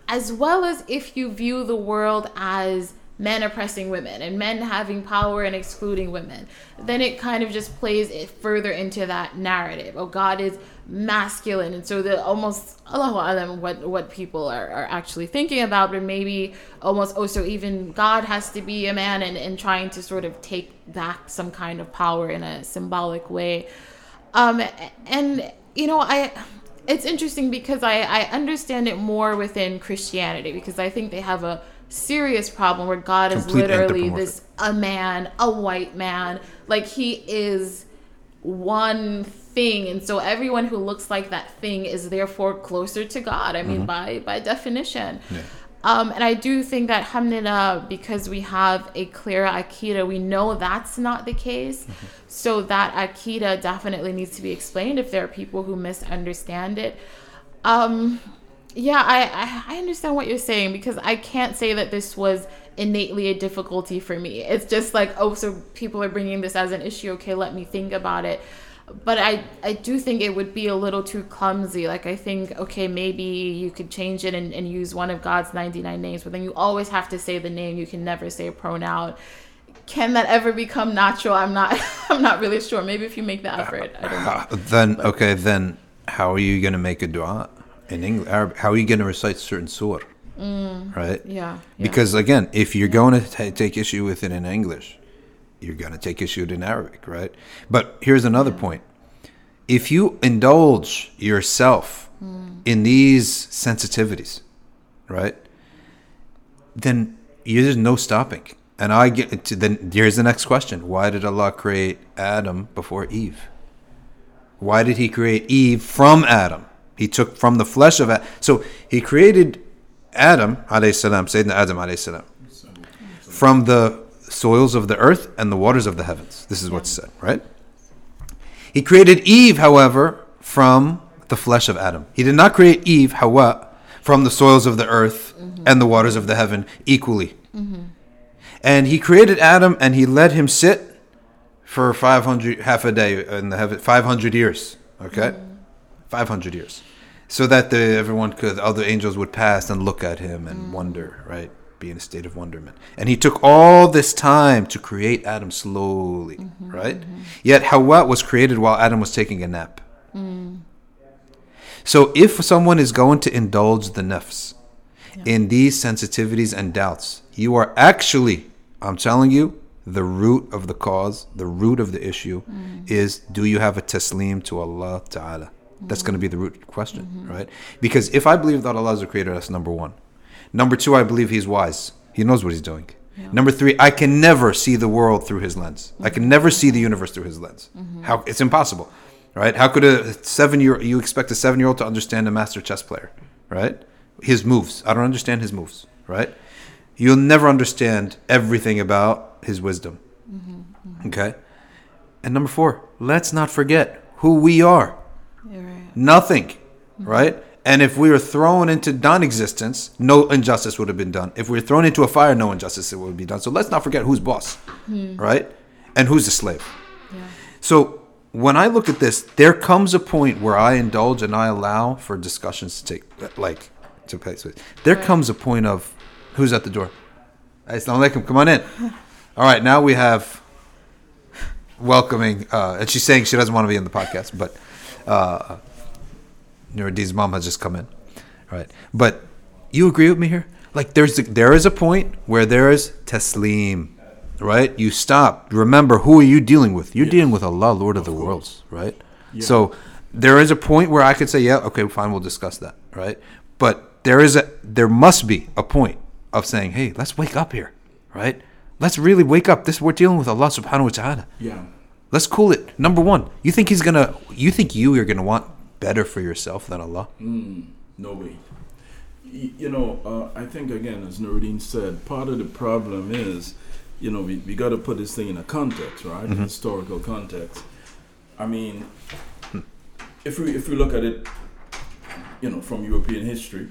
as well as if you view the world as men oppressing women and men having power and excluding women, then it kind of just plays it further into that narrative. Oh, God is masculine, and so the almost Allahu alam what what people are, are actually thinking about, but maybe almost also even God has to be a man and, and trying to sort of take back some kind of power in a symbolic way. Um, and you know, I it's interesting because I, I understand it more within Christianity because I think they have a serious problem where God is Complete literally this a man, a white man, like he is one thing and so everyone who looks like that thing is therefore closer to God. I mean by by definition. Yeah. Um, and I do think that alhamdulillah, because we have a clear akida, we know that's not the case. So that akida definitely needs to be explained if there are people who misunderstand it. Um, Yeah, I, I I understand what you're saying because I can't say that this was innately a difficulty for me. It's just like, oh, so people are bringing this as an issue. Okay, let me think about it. But I I do think it would be a little too clumsy. Like I think, okay, maybe you could change it and, and use one of God's 99 names, but then you always have to say the name. You can never say a pronoun. Can that ever become natural? I'm not I'm not really sure. Maybe if you make the effort. I don't know. Uh, then okay, then how are you gonna make a dua in English? Arabic? How are you gonna recite certain surah? Mm. Right? Yeah. yeah. Because again, if you're going to ta take issue with it in English, you're going to take issue with it in Arabic, right? But here's another point: if you indulge yourself mm. in these sensitivities, right, then there's no stopping. And I get to then here's the next question: Why did Allah create Adam before Eve? Why did He create Eve from Adam? He took from the flesh of Adam. So He created Adam salam, Sayyidina Adam salam, from the soils of the earth and the waters of the heavens. This is what's said, right? He created Eve, however, from the flesh of Adam. He did not create Eve, Hawa, from the soils of the earth and the waters of the heaven equally. And he created Adam and he let him sit for 500, half a day in the heaven, 500 years, okay? 500 years. So that the, everyone could, other angels would pass and look at him and mm. wonder, right? Be in a state of wonderment. And he took all this time to create Adam slowly, mm-hmm, right? Mm-hmm. Yet Hawa was created while Adam was taking a nap. Mm. So if someone is going to indulge the nafs in these sensitivities and doubts, you are actually, I'm telling you, the root of the cause, the root of the issue mm. is do you have a taslim to Allah Ta'ala? That's going to be the root question, right? Because if I believe that Allah is the creator, that's number one. Number two, I believe He's wise. He knows what He's doing. Number three, I can never see the world through His lens. I can never see the universe through His lens. Mm-hmm. How it's impossible, right? How could a seven year you expect a seven year old to understand a master chess player, right? His moves. I don't understand his moves, right? You'll never understand everything about His wisdom. Mm-hmm. Mm-hmm. Okay. And number four, let's not forget who we are. Nothing, right? And if we were thrown into non-existence, no injustice would have been done. If we were thrown into a fire, no injustice would be done. So let's not forget who's boss, right? And who's the slave. Yeah. So when I look at this, there comes a point where I indulge and I allow for discussions to take, like, to place. There Right. comes a point of, who's at the door? Assalamu alaikum, come on in. All right, now we have welcoming, uh, and she's saying she doesn't want to be in the podcast, but uh, Nuriddeen's mom has just come in. Right, but you agree with me here? Like, there's there is a point where there is taslim, right? You stop. Remember, who are you dealing with? You're Yes. dealing with Allah, Lord of, the course. worlds, right? Yeah. So there is a point where I could say, yeah, okay, fine, we'll discuss that, right? But there is a there must be a point of saying, hey, let's wake up here, right? Let's really wake up. This we're dealing with Allah Subhanahu wa Taala. Yeah. Let's cool it. Number one, you think he's gonna? You think you are gonna want better for yourself than Allah? No way. You know, uh, I think again, as Nuriddeen said, part of the problem is, you know, we, we got to put this thing in a context, right? A historical context. I mean, if we if we look at it, you know, from European history,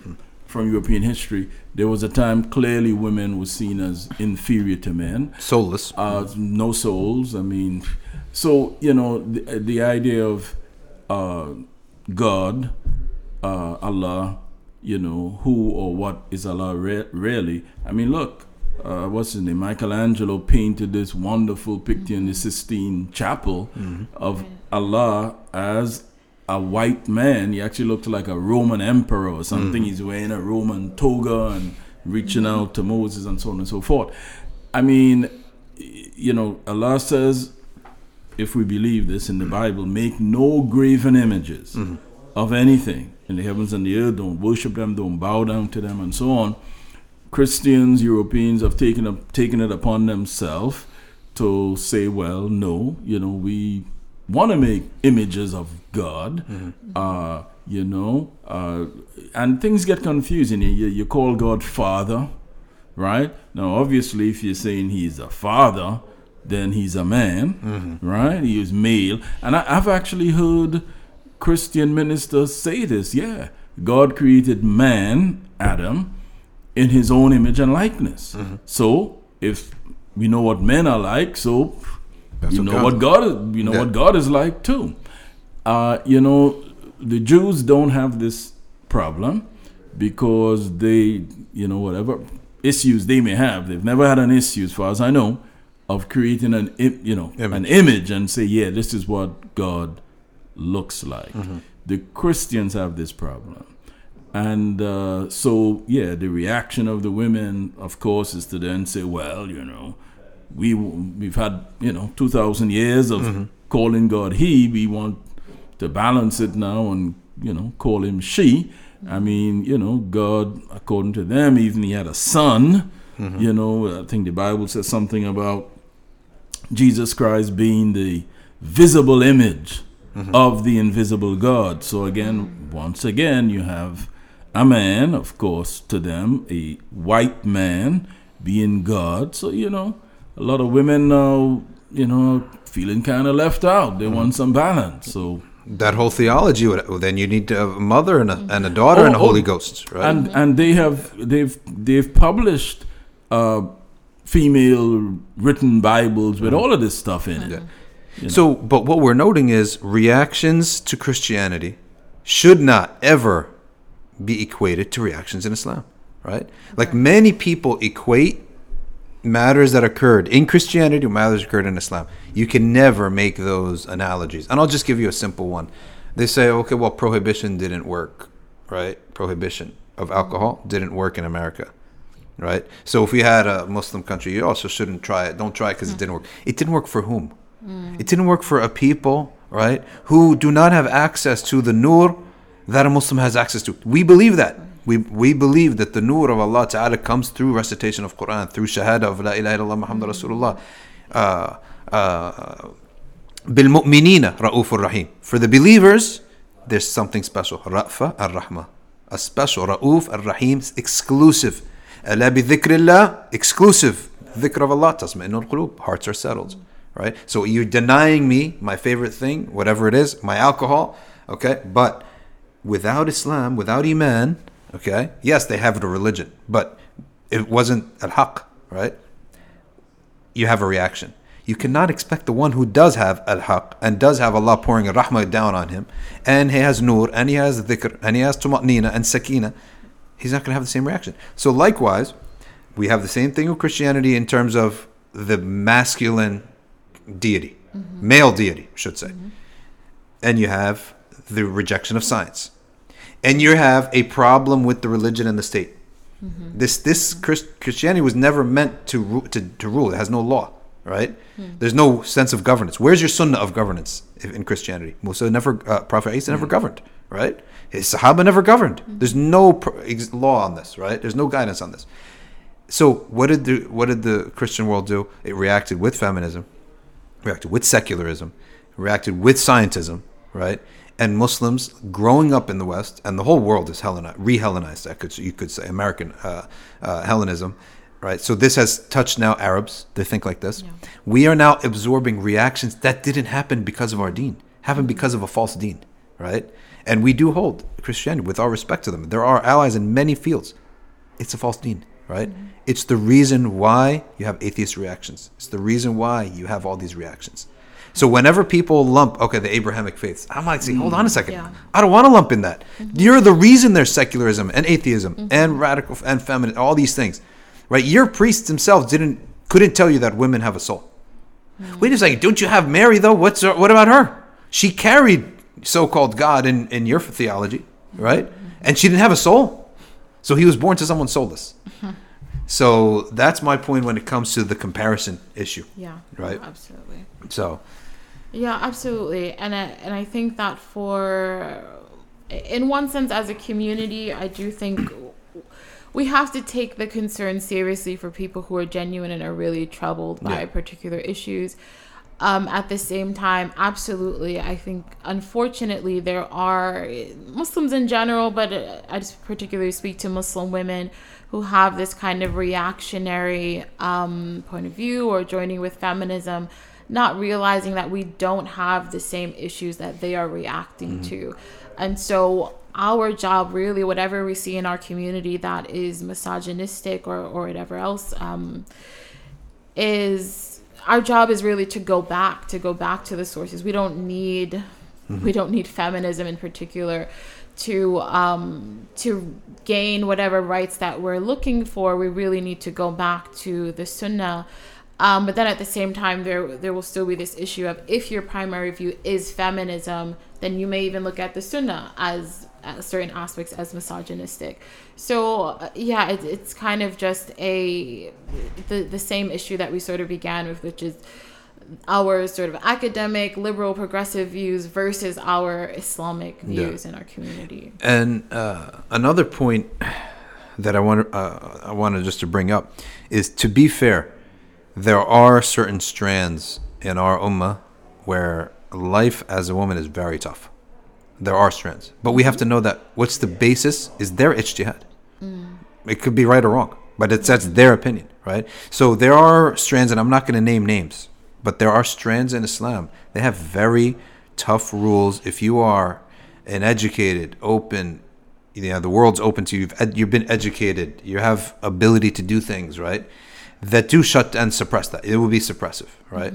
from European history, there was a time clearly women were seen as inferior to men Soulless. uh, no souls. I mean, so you know the, the idea of uh, God, uh, Allah, you know who or what is Allah re- really? I mean, look, uh, what's his name? Michelangelo painted this wonderful picture in the Sistine Chapel of Allah as a white man. He actually looked like a Roman emperor or something. He's wearing a Roman toga and reaching out to Moses and so on and so forth. I mean, you know, Allah says, if we believe this in the Bible, make no graven images of anything in the heavens and the earth. Don't worship them, don't bow down to them, and so on. Christians, Europeans have taken up taken it upon themselves to say, well, no, you know, we want to make images of God, uh, you know, uh, and things get confusing. You, you call God Father, right? Now, obviously, if you're saying He's a father, then He's a man, right? He is male, and I, I've actually heard Christian ministers say this. Yeah, God created man, Adam, in his own image and likeness. Mm-hmm. So if we know what men are like, so That's you what know God- what God is, you know Yeah. what God is like too. Uh, you know, the Jews don't have this problem because they, you know, whatever issues they may have, they've never had an issue, as far as I know, of creating an, you know, an Image. image and say, yeah, this is what God looks like. Mm-hmm. The Christians have this problem. And uh, so, yeah, the reaction of the women, of course, is to then say, well, you know, we we've had you know two thousand years of Mm-hmm. calling God He. We want to balance it now and you know call Him She. I mean, you know, God, according to them, even He had a son. Mm-hmm. You know, I think the Bible says something about Jesus Christ being the visible image of the invisible God. So again, once again, you have a man, of course, to them, a white man being God. So, you know, a lot of women now, you know, feeling kind of left out. They want some balance. So, That whole theology, would, well, then you need to have a mother and a, and a daughter and a Oh, oh, Holy Ghost, right? and and they have they've they've published uh, female written Bibles with mm-hmm. all of this stuff in it. Mm-hmm. Yeah. So, but what we're noting is reactions to Christianity should not ever be equated to reactions in Islam, right? Like many people equate matters that occurred in Christianity with matters occurred in Islam. You can never make those analogies. And I'll just give you a simple one. They say, okay, well, prohibition didn't work, right? Prohibition of alcohol didn't work in America right? So if we had a Muslim country, you also shouldn't try it. Don't try it because it didn't work. It didn't work for whom? It didn't work for a people, right, who do not have access to the nur that a Muslim has access to. We believe that. We, we believe that the nur of Allah Ta'ala comes through recitation of Quran, through shahada of La ilaha illallah Muhammad Rasulullah. Uh, uh, بالمؤمنين رؤوف الرحيم. For the believers, there's something special. رأفة الرحمة. A special رؤوف الرحيم exclusive. ألا بذكر الله? Exclusive. dhikr of Allah tatma'innul qulub hearts are settled. Right? So you're denying me my favorite thing whatever it is my alcohol okay? But without Islam without iman okay? Yes they have a religion but it wasn't al-haq right? You have a reaction. You cannot expect the one who does have al haq and does have Allah pouring rahmah down on him, and he has nur, and he has dhikr, and he has tumatnina and sakina, he's not going to have the same reaction. So, likewise, we have the same thing with Christianity in terms of the masculine deity, mm-hmm. male deity, I should say. Mm-hmm. And you have the rejection of science. And you have a problem with the religion and the state. Mm-hmm. This this Chris, Christianity was never meant to, ru- to to rule. It has no law, right? Hmm. There's no sense of governance. Where's your sunnah of governance in Christianity? Musa never, uh, Prophet Isa never hmm. governed, right? His Sahaba never governed. There's no pro- ex- law on this, right? There's no guidance on this. So what did the what did the Christian world do? It reacted with feminism, reacted with secularism, reacted with scientism, right? And Muslims growing up in the West, and the whole world is Hellenized, re-Hellenized. I could you could say American uh, uh, Hellenism, right? So this has touched now Arabs. They think like this. We are now absorbing reactions that didn't happen because of our Deen, happened because of a false Deen, right? And we do hold Christianity with all respect to them. There are allies in many fields it's a false deen, right? Mm-hmm. It's the reason why you have atheist reactions. It's the reason why you have all these reactions. So whenever people lump, okay, the Abrahamic faiths, I might say, hold on a second. Yeah. I don't want to lump in that. Mm-hmm. You're the reason there's secularism and atheism mm-hmm. and radical and feminine, all these things, right? Your priests themselves didn't couldn't tell you that women have a soul. Wait a second, don't you have Mary though? What's her, what about her? She carried so-called God in in your theology, right? And she didn't have a soul. So he was born to someone soulless. So that's my point when it comes to the comparison issue. Yeah. Right. Absolutely. So Yeah, absolutely. And I, and I think that for in one sense as a community, I do think we have to take the concern seriously for people who are genuine and are really troubled by Yeah. particular issues. Um, at the same time, absolutely, I think unfortunately there are Muslims in general, but uh, I just particularly speak to Muslim women who have this kind of reactionary um, point of view or joining with feminism not realizing that we don't have the same issues that they are reacting to. And so our job really whatever we see in our community that is misogynistic or, or whatever else um, is our job is really to go back to go back to the sources. We don't need we don't need feminism in particular to um, to gain whatever rights that we're looking for. We really need to go back to the sunnah um, but then at the same time there there will still be this issue of if your primary view is feminism then you may even look at the sunnah as uh, certain aspects as misogynistic so uh, yeah it, it's kind of just a the, the same issue that we sort of began with which is our sort of academic liberal progressive views versus our islamic Yeah. views in our community And uh, another point that I want uh, I wanted just to bring up is to be fair, there are certain strands in our ummah where life as a woman is very tough. There are strands, but we have to know that what's the basis is their ijtihad. Mm. It could be right or wrong, but it's that's their opinion, right? So there are strands, and I'm not going to name names, but there are strands in Islam. They have very tough rules. If you are an educated, open, you know, the world's open to you. You've, ed- you've been educated. You have ability to do things, right? That do shut and suppress that. It will be suppressive, right?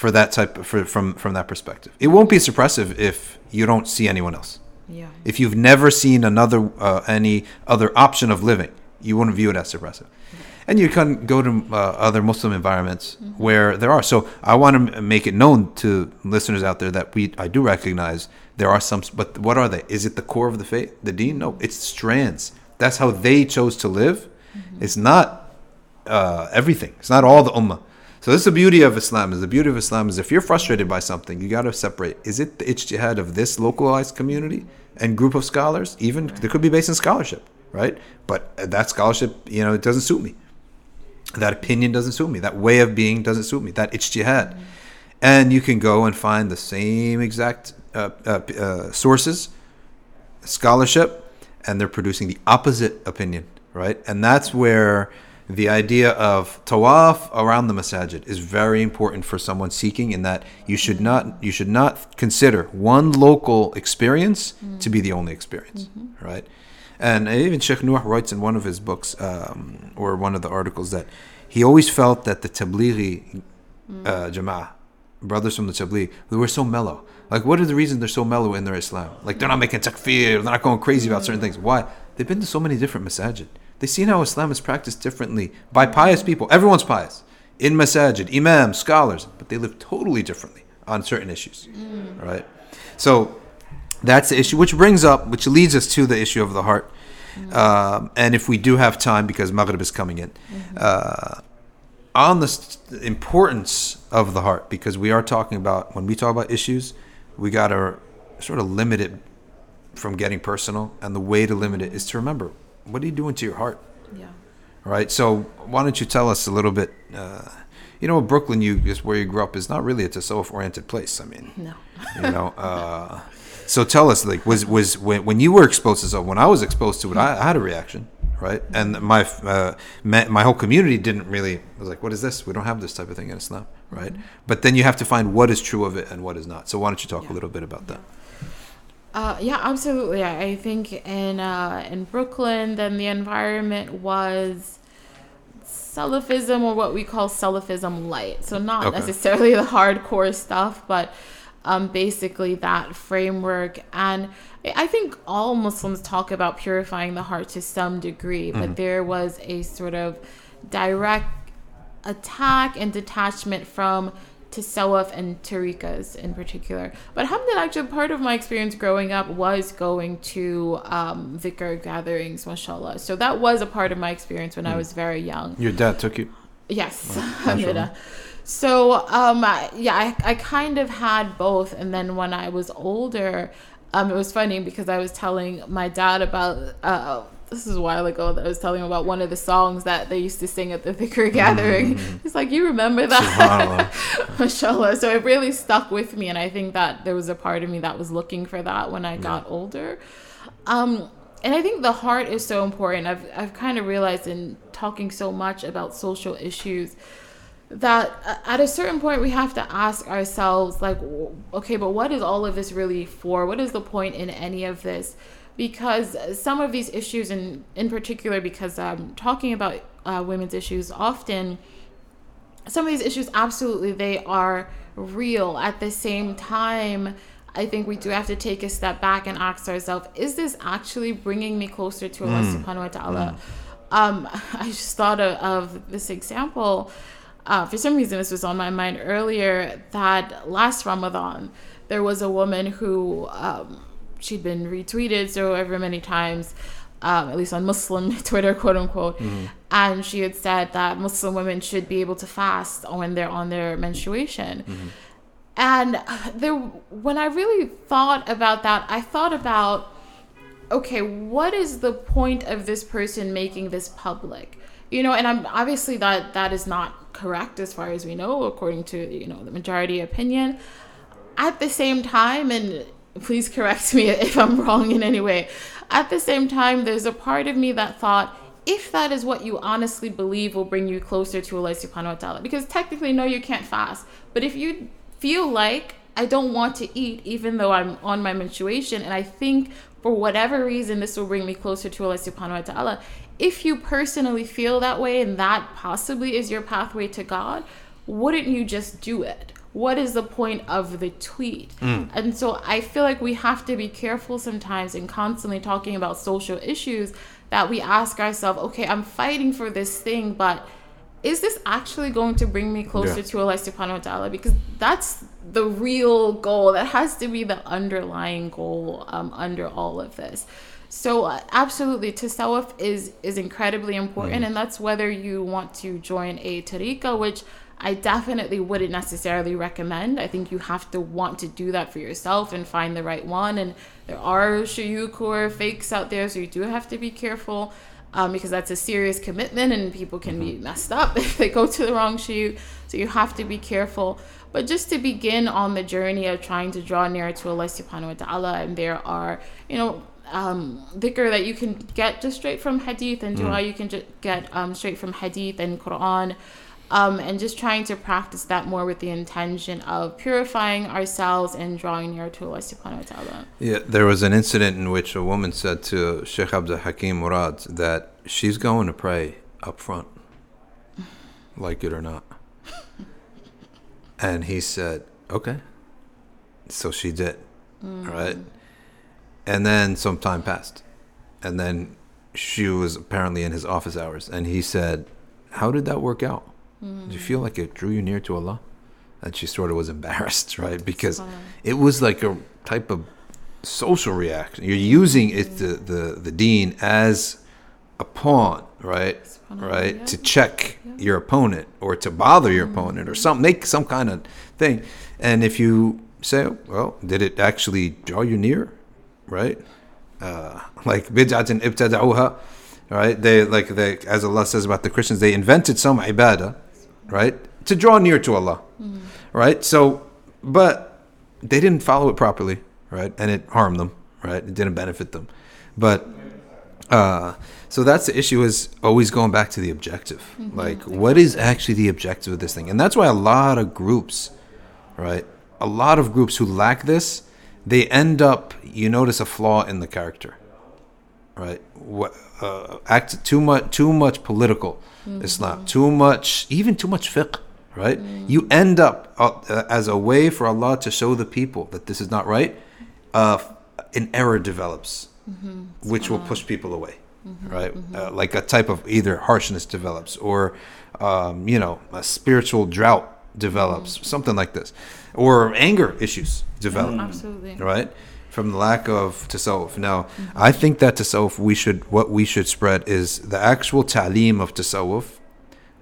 For that type, for from from that perspective, it won't be suppressive if you don't see anyone else. yeah If you've never seen another uh, any other option of living, you wouldn't view it as suppressive. And you can go to uh, other Muslim environments where there are. So I want to make it known to listeners out there that we I do recognize there are some. But what are they? Is it the core of the faith, the deen? No, it's strands. That's how they chose to live. It's not uh, everything. It's not all the ummah. So this is the beauty of Islam. Is the beauty of Islam is if you're frustrated by something, you got to separate. Is it the ijtihad of this localized community and group of scholars? Even they could be based in scholarship, right? But that scholarship, you know, it doesn't suit me. That opinion doesn't suit me. That way of being doesn't suit me. That ijtihad. And you can go and find the same exact uh, uh, uh, sources, scholarship, and they're producing the opposite opinion, right? And that's where the idea of tawaf around the masajid is very important for someone seeking in that you should not you should not consider one local experience to be the only experience, right? And even Sheikh Nuh writes in one of his books um, or one of the articles that he always felt that the Tablighi uh, Jama'ah, brothers from the Tabligh, they were so mellow. Like, what are the reasons they're so mellow in their Islam? Like, they're not making takfir, they're not going crazy about certain things. Why? They've been to so many different masajid. They've seen how Islam is practiced differently by pious people. Everyone's pious. In masajid, imams, scholars, but they live totally differently on certain issues. Right? So, that's the issue, which brings up, which leads us to the issue of the heart. Um, and if we do have time, because Maghrib is coming in, uh, on the st- importance of the heart, because we are talking about, when we talk about issues, we got to sort of limit it from getting personal. And the way to limit it is to remember what are you doing to your heart? yeah right? So why don't you tell us a little bit? Uh, you know, Brooklyn, you is where you grew up, is not really a tasawwuf-oriented place. I mean, no you know. Uh, so tell us, like, was was when, when you were exposed to tasawwuf? When I was exposed to it, I, I had a reaction, right? And my uh, my, whole community didn't really was like, what is this? We don't have this type of thing in Islam, right? But then you have to find what is true of it and what is not. So why don't you talk Yeah. a little bit about that? Uh, yeah, absolutely. I I think in uh, in Brooklyn, then the environment was Salafism or what we call Salafism light. So not Okay. necessarily the hardcore stuff, but um, basically that framework. And I I think all Muslims talk about purifying the heart to some degree, but there was a sort of direct attack and detachment from tasawwuf and tariqas in particular. But alhamdulillah, actually, part of my experience growing up was going to um, dhikr gatherings, mashallah. So that was a part of my experience when I was very young. Your dad took you. Yes, alhamdulillah. So, um, yeah, I, I kind of had both. And then when I was older, um, it was funny because I was telling my dad about, uh, this is a while ago that I was telling him about one of the songs that they used to sing at the Dhikr gathering. He's like, you remember that? Mashallah. So it really stuck with me. And I think that there was a part of me that was looking for that when I got older. Um, and I think the heart is so important. I've, I've kind of realized in talking so much about social issues, that at a certain point we have to ask ourselves like okay but what is all of this really for what is the point in any of this because some of these issues and in particular because i'm talking about uh, women's issues often some of these issues absolutely they are real at the same time I think we do have to take a step back and ask ourselves, is this actually bringing me closer to Allah mm. subhanahu wa ta'ala? Mm. Um, I just thought of, of this example uh, for some reason this was on my mind earlier that last Ramadan there was a woman who um, she'd been retweeted so ever many times um, at least on Muslim Twitter, quote unquote. Mm-hmm. And she had said that Muslim women should be able to fast when they're on their menstruation. Mm-hmm. And there, when I really thought about that, I thought about, okay, what is the point of this person making this public? You know, and I'm obviously that that is not correct as far as we know, according to you know the majority opinion. At the same time, and please correct me if I'm wrong in any way. At the same time, there's a part of me that thought, if that is what you honestly believe will bring you closer to Allah subhanahu wa ta'ala, because technically, no, you can't fast. But if you feel like I don't want to eat, even though I'm on my menstruation, and I think for whatever reason this will bring me closer to Allah subhanahu wa ta'ala, if you personally feel that way and that possibly is your pathway to God, wouldn't you just do it? What is the point of the tweet? Mm. And so I feel like we have to be careful sometimes in constantly talking about social issues that we ask ourselves, okay, I'm fighting for this thing, but is this actually going to bring me closer yeah. to Allah subhanahu wa ta'ala? Because that's the real goal. That has to be the underlying goal um, under all of this. So uh, absolutely, tasawwuf is is incredibly important, mm. and that's whether you want to join a tariqa, which I definitely wouldn't necessarily recommend. I think you have to want to do that for yourself and find the right one. And there are shuyukh who fakes out there, so you do have to be careful um, because that's a serious commitment, and people can mm-hmm. be messed up if they go to the wrong shuyukh. So you have to be careful. But just to begin on the journey of trying to draw nearer to Allah subhanahu wa ta'ala, and there are, you know, um, dhikr that you can get just straight from hadith and dua mm. you can just get um, straight from hadith and Quran. Um, and just trying to practice that more with the intention of purifying ourselves and drawing near to Allah subhanahu wa ta'ala. Yeah, there was an incident in which a woman said to Sheikh Abdul Hakim Murad that she's going to pray up front, like it or not. and he said, okay. So she did, mm. right? And then some time passed. And then she was apparently in his office hours. And he said, How did that work out? Mm. Did you feel like it drew you near to Allah? And she sort of was embarrassed, right? Because it was like a type of social reaction. You're using it, the, the, the deen, as a pawn, right? Right? Yeah. To check yeah. your opponent or to bother your mm. opponent or some make some kind of thing. And if you say, well, did it actually draw you near? right? Uh, like bid'atin ibtada'uha, right? They like they as Allah says about the Christians, they invented some ibadah, right, to draw near to Allah, mm-hmm. right? So, but they didn't follow it properly, right, and it harmed them, right? It didn't benefit them, but. Uh, so that's the issue is always going back to the objective. Mm-hmm. Like, what is actually the objective of this thing? And that's why a lot of groups, right? A lot of groups who lack this, they end up you notice a flaw in the character right what uh, act too much too much political mm-hmm. islam too much even too much fiqh right mm. you end up uh, as a way for allah to show the people that this is not right uh, an error develops mm-hmm. which will push people away mm-hmm. right mm-hmm. Uh, like a type of either harshness develops or um, you know a spiritual drought develops mm-hmm. something like this or anger issues develop. Mm. Absolutely. Right? From the lack of tasawwuf. Now, mm-hmm. I think that tasawwuf, we should, what we should spread is the actual ta'lim of tasawwuf,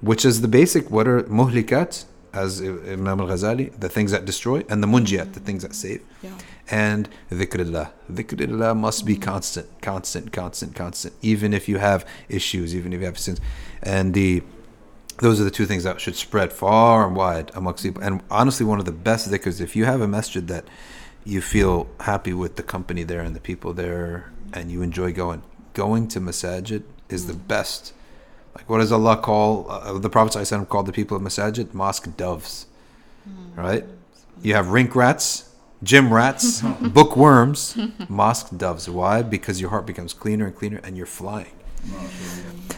which is the basic, what are muhlikat, as Imam al Ghazali, the things that destroy, and the munjiyat, the things that save. Yeah. And dhikrillah. Dhikrillah must be constant, constant, constant, constant, even if you have issues, even if you have sins. And the those are the two things that should spread far and wide amongst people. And honestly, one of the best dhikrs, if you have a masjid that you feel happy with the company there and the people there and you enjoy going, going to masajid is mm. the best Like, what does Allah call uh, the Prophet ﷺ called the people of Masajid? Mosque doves, right? You have rink rats, gym rats, bookworms, mosque doves. Why? Because your heart becomes cleaner and cleaner, and you're flying.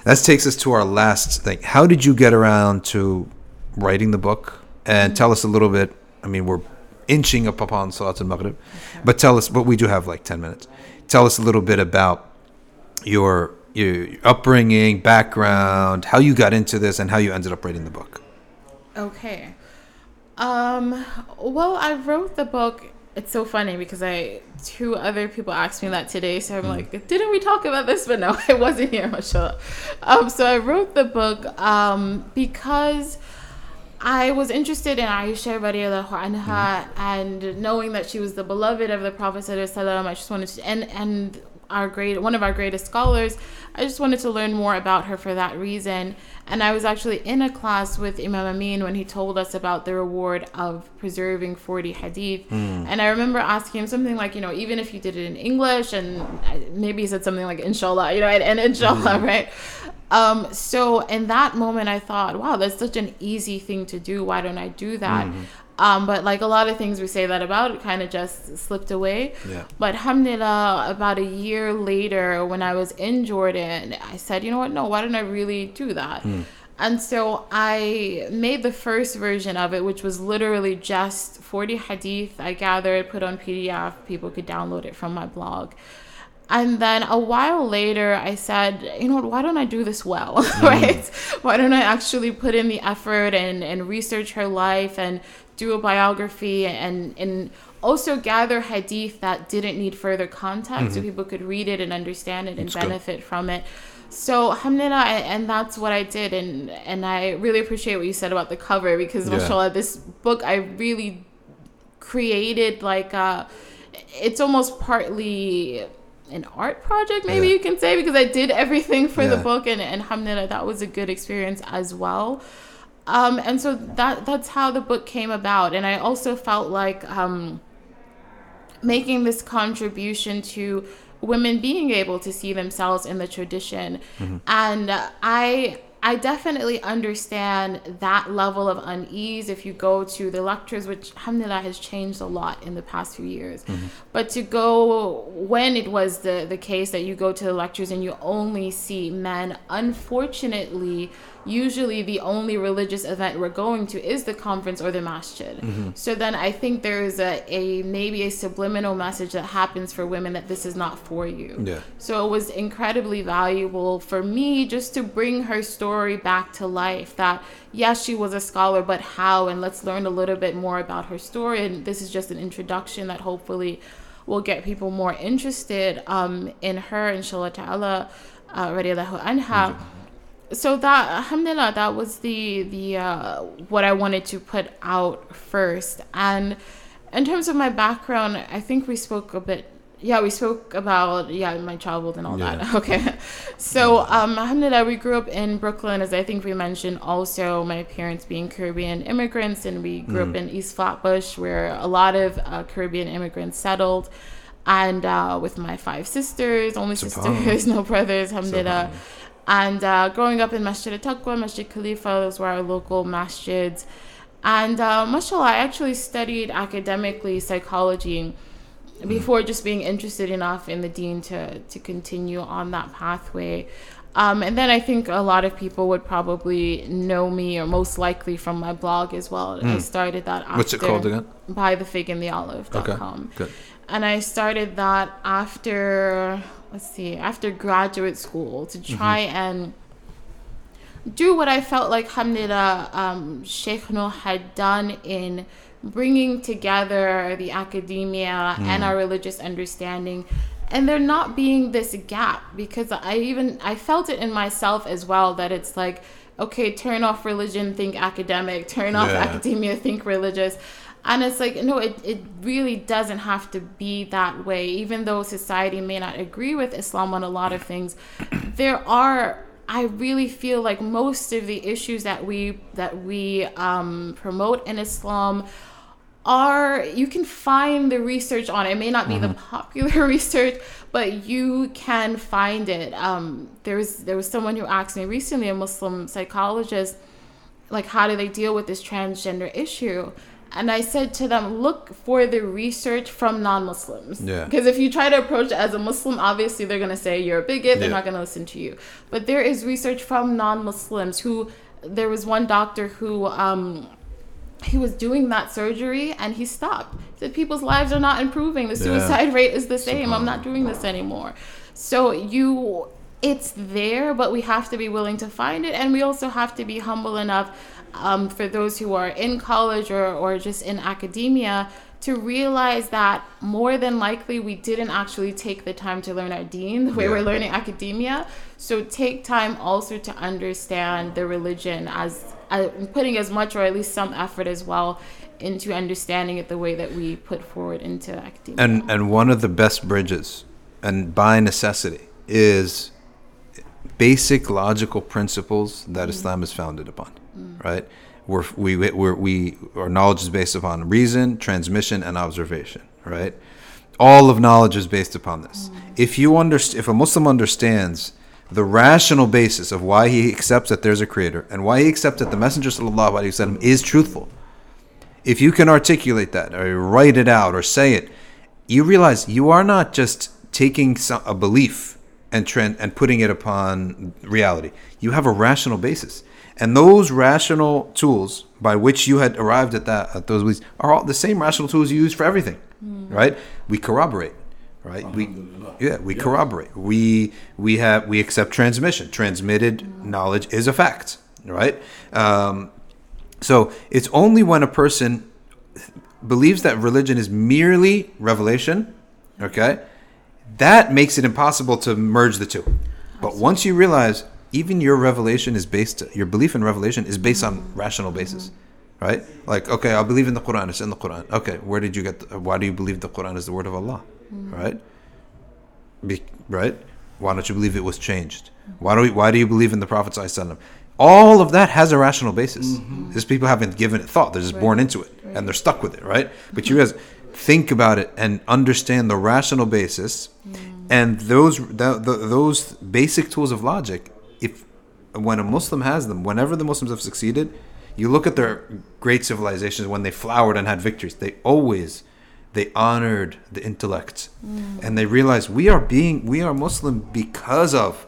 That takes us to our last thing. How did you get around to writing the book? And tell us a little bit. I mean, we're inching up upon Salat al Maghrib, but tell us. But we do have like ten minutes. Tell us a little bit about your your upbringing, background, how you got into this, and how you ended up writing the book. Okay. Um, well, I wrote the book. It's so funny because I two other people asked me that today, so I'm Mm. like, didn't we talk about this? But no, I wasn't here, mashallah. Um, so I wrote the book um because I was interested in Aisha radiallahu anha mm-hmm. and knowing that she was the beloved of the Prophet sallallahu alaihi wasallam, I just wanted to and and our great one of our greatest scholars. I just wanted to learn more about her for that reason. And I was actually in a class with Imam Amin when he told us about the reward of preserving 40 hadith. Hmm. And I remember asking him something like, you know, even if you did it in English, and maybe he said something like, inshallah, you know, and, and inshallah, hmm. right? Um, so in that moment, I thought, wow, that's such an easy thing to do. Why don't I do that? Hmm. Um, but like a lot of things we say that about, it kind of just slipped away. Yeah. But alhamdulillah, about a year later, when I was in Jordan, I said, you know what? No, why don't I really do that? And so I made the first version of it, which was literally just 40 hadith I gathered, put on PDF. People could download it from my blog. And then a while later, I said, you know what, why don't I do this well, right? Why don't I actually put in the effort and, and research her life and do a biography and, and also gather hadith that didn't need further context so people could read it and understand it and That's good. benefit from it. So, alhamdulillah, and that's what I did. And, and I really appreciate what you said about the cover because, Yeah. mashallah, this book I really created like uh it's almost partly an art project maybe Yeah. you can say because i did everything for the book and, and alhamdulillah that was a good experience as well um and so that that's how the book came about. And i also felt like um making this contribution to women being able to see themselves in the tradition. And uh, i i definitely understand that level of unease if you go to the lectures which alhamdulillah has changed a lot in the past few years. But to go when it was the the case that you go to the lectures and you only see men unfortunately usually the only religious event we're going to is the conference or the masjid. So then I think there's a, a maybe a subliminal message that happens for women that this is not for you. Yeah. So it was incredibly valuable for me just to bring her story back to life that yes, she was a scholar, but how? And let's learn a little bit more about her story. And this is just an introduction that hopefully will get people more interested um, in her, inshallah ta'ala, uh, radiallahu anha so that alhamdulillah that was the the uh, what i wanted to put out first. And in terms of my background i think we spoke a bit yeah we spoke about yeah my childhood and all that. Okay. So um alhamdulillah we grew up in brooklyn as i think we mentioned also my parents being caribbean immigrants and we grew up in east flatbush where a lot of uh, caribbean immigrants settled. And uh, with my five sisters only sisters no brothers alhamdulillah. And uh, growing up in Masjid al-Taqwa, Masjid Khalifa, those were our local masjids. And uh, mashallah, I actually studied academically psychology before just being interested enough in the deen to, to continue on that pathway. Um, and then I think a lot of people would probably know me, or most likely from my blog as well. I started that after What's it called again? by the fig and the olive.com. Okay. Good. And I started that after, let's see, after graduate school to try and do what I felt like Hamdulillah um, Sheikh Noor had done in bringing together the academia and our religious understanding. And there not being this gap because I even I felt it in myself as well that it's like okay turn off religion think academic turn off Yeah. academia think religious and it's like no it, it really doesn't have to be that way even though society may not agree with islam on a lot of things there are i really feel like most of the issues that we that we um, promote in islam are you can find the research on it. It may not be the popular research, but you can find it. Um, there was there was someone who asked me recently, a Muslim psychologist, like how do they deal with this transgender issue? And I said to them, look for the research from non-Muslims. Yeah. Because if you try to approach it as a Muslim, obviously they're gonna say you're a bigot. They're Yeah. not gonna listen to you. But there is research from non-Muslims who. There was one doctor who um, he was doing that surgery and he stopped. He said people's lives are not improving. The suicide rate is the same. I'm not doing this anymore. So you it's there, but we have to be willing to find it and we also have to be humble enough um, for those who are in college or, or just in academia to realize that more than likely we didn't actually take the time to learn our deen the way Yeah. we're learning academia. So take time also to understand the religion as uh, putting as much or at least some effort as well into understanding it the way that we put forward into academia. And and one of the best bridges, and by necessity, is basic logical principles that Islam is founded upon. Mm. Right? We're, we we're, we our knowledge is based upon reason, transmission, and observation. Right? All of knowledge is based upon this. Mm. If you underst- if a Muslim understands the rational basis of why he accepts that there's a creator and why he accepts that the Messenger wasallam is truthful, if you can articulate that or write it out or say it, you realize you are not just taking some, a belief and trend and putting it upon reality. You have a rational basis, and those rational tools by which you had arrived at that at those beliefs are all the same rational tools you use for everything, right? We corroborate, right? We yeah, we corroborate. We we have we accept transmission. Transmitted knowledge is a fact, right? Um, so it's only when a person believes that religion is merely revelation, okay, that makes it impossible to merge the two. But once you realize even your revelation is based, your belief in revelation is based on rational basis, right? Like, okay, I believe in the Quran. It's in the Quran. Okay, where did you get? The, why do you believe the Quran is the word of Allah, mm-hmm. right? Be, right? Why don't you believe it was changed? Why do we, Why do you believe in the Prophet? All of that has a rational basis. Mm-hmm. These people haven't given it thought; they're just born into it and they're stuck with it, right? But you guys think about it and understand the rational basis, mm. and those th- th- those basic tools of logic. If when a Muslim has them, whenever the Muslims have succeeded, you look at their great civilizations when they flowered and had victories. They always they honored the intellect. And they realized we are being we are muslim because of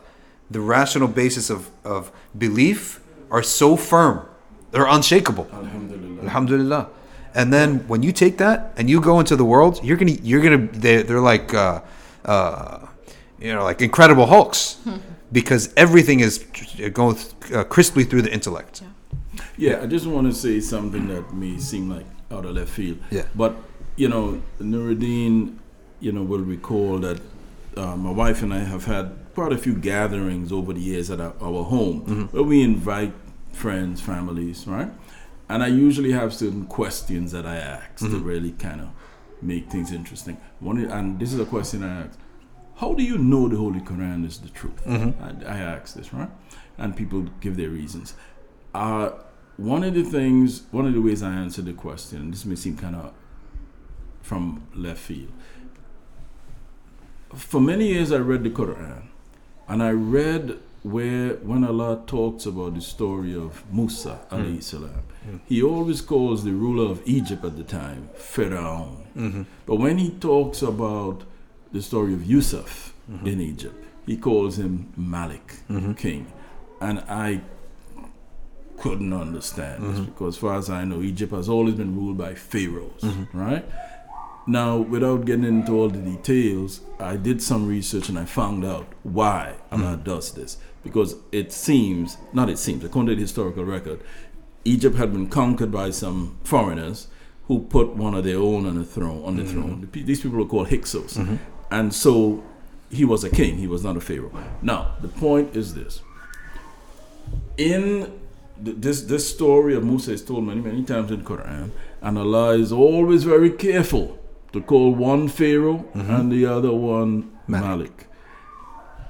the rational basis of, of belief are so firm. They're unshakable. Alhamdulillah. alhamdulillah. And then when you take that and you go into the world you're gonna you're gonna they're, they're like uh, uh, you know like incredible hulks because everything is going uh, crisply through the intellect Yeah, I just want to say something that may seem like out of left field. Yeah. But, you know, Nuriddeen, you know, will recall that uh, my wife and I have had quite a few gatherings over the years at our, our home where we invite friends, families, right? And I usually have certain questions that I ask to really kind of make things interesting. One, and this is a question I ask How do you know the Holy Quran is the truth? Mm-hmm. I, I ask this, right? And people give their reasons. Uh, one of the things, one of the ways I answer the question, this may seem kind of from left field. For many years, I read the Quran, and I read where when Allah talks about the story of Musa mm. alayhi salam, mm. he always calls the ruler of Egypt at the time Pharaoh. Mm-hmm. But when he talks about the story of Yusuf mm-hmm. in Egypt, he calls him Malik, mm-hmm. king, and I couldn't understand this mm-hmm. because, as far as I know, Egypt has always been ruled by pharaohs, right? Now, without getting into all the details, I did some research and I found out why Allah does this. Because it seems, not it seems, according to the historical record, Egypt had been conquered by some foreigners who put one of their own on the throne. On the throne, The pe- these people were called Hyksos, and so he was a king. He was not a pharaoh. Now, the point is this: in th- this this story of Musa is told many many times in Quran, and Allah is always very careful to call one Pharaoh mm-hmm. and the other one Malik. Malik.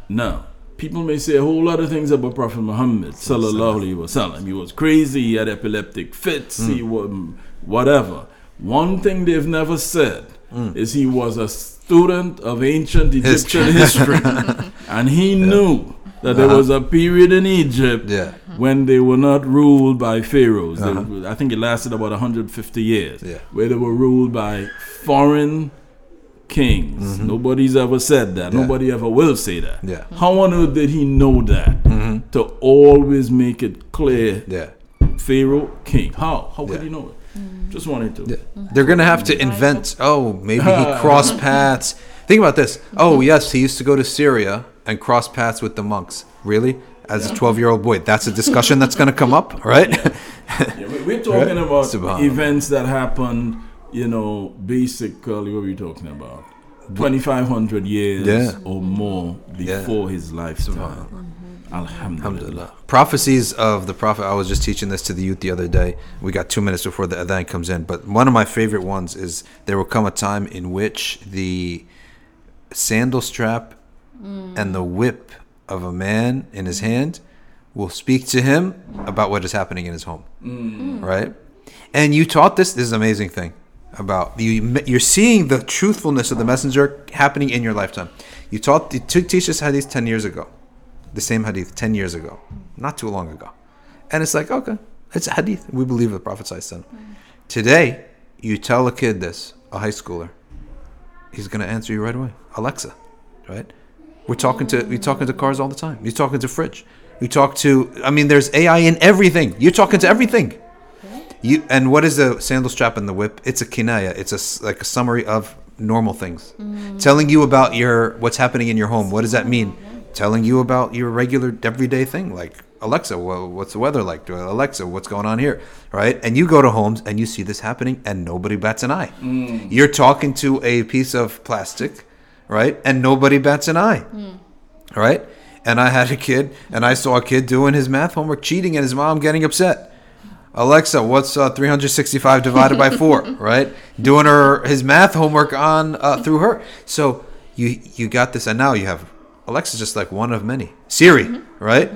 Now, people may say a whole lot of things about Prophet Muhammad sallallahu alaihi wasallam. He was crazy. He had epileptic fits. He mm. was mm, whatever. One thing they've never said mm. is he was a student of ancient Egyptian history, and he knew that there uh-huh. was a period in Egypt Yeah. when they were not ruled by pharaohs. They- uh-huh. I think it lasted about 150 years, Yeah. where they were ruled by foreign kings. Mm-hmm. Nobody's ever said that. Yeah. Nobody ever will say that. Yeah. How on earth did he know that? Mm-hmm. To always make it clear, Yeah. Pharaoh, king. How? How could Yeah. he know it? Mm. Just wanted to. Yeah. They're gonna have to invent. Oh, maybe he crossed paths. Think about this. Oh, yes, he used to go to Syria and cross paths with the monks. Really? As a 12 year old boy, that's a discussion that's gonna come up, right? Yeah, we- we're talking Right? about Subhanallah. events that happened, you know, basically, what are we talking about? 2,500 years Yeah. or more Yeah. before his lifetime. Alhamdulillah. Alhamdulillah. Prophecies of the Prophet. I was just teaching this to the youth the other day. We got two minutes before the adhan comes in. But one of my favorite ones is there will come a time in which the sandal strap and the whip of a man in his hand will speak to him about what is happening in his home. Mm. Right? And you taught this. This is an amazing thing about you. You're seeing the truthfulness of the messenger happening in your lifetime. You taught you teach this hadith ten years ago the same hadith 10 years ago, not too long ago. And it's like, okay, it's a hadith. We believe the Prophet said. Today, you tell a kid this, a high schooler, he's going to answer you right away. Alexa, right? We're talking to we talking to cars all the time. You're talking to fridge. You talk to I mean there's AI in everything. You're talking to everything. You and what is the sandal strap and the whip? It's a kinaya. It's a like a summary of normal things. Mm. Telling you about your what's happening in your home. What does that mean? Telling you about your regular everyday thing like Alexa, well, what's the weather like? Alexa, what's going on here? Right? And you go to homes and you see this happening and nobody bats an eye. You're talking to a piece of plastic, right? And nobody bats an eye. Right? And I had a kid and I saw a kid doing his math homework cheating and his mom getting upset. Alexa, what's uh, 365 divided by 4, right? Doing her his math homework on uh, through her. So you you got this and now you have Alexa's just like one of many. Siri, right?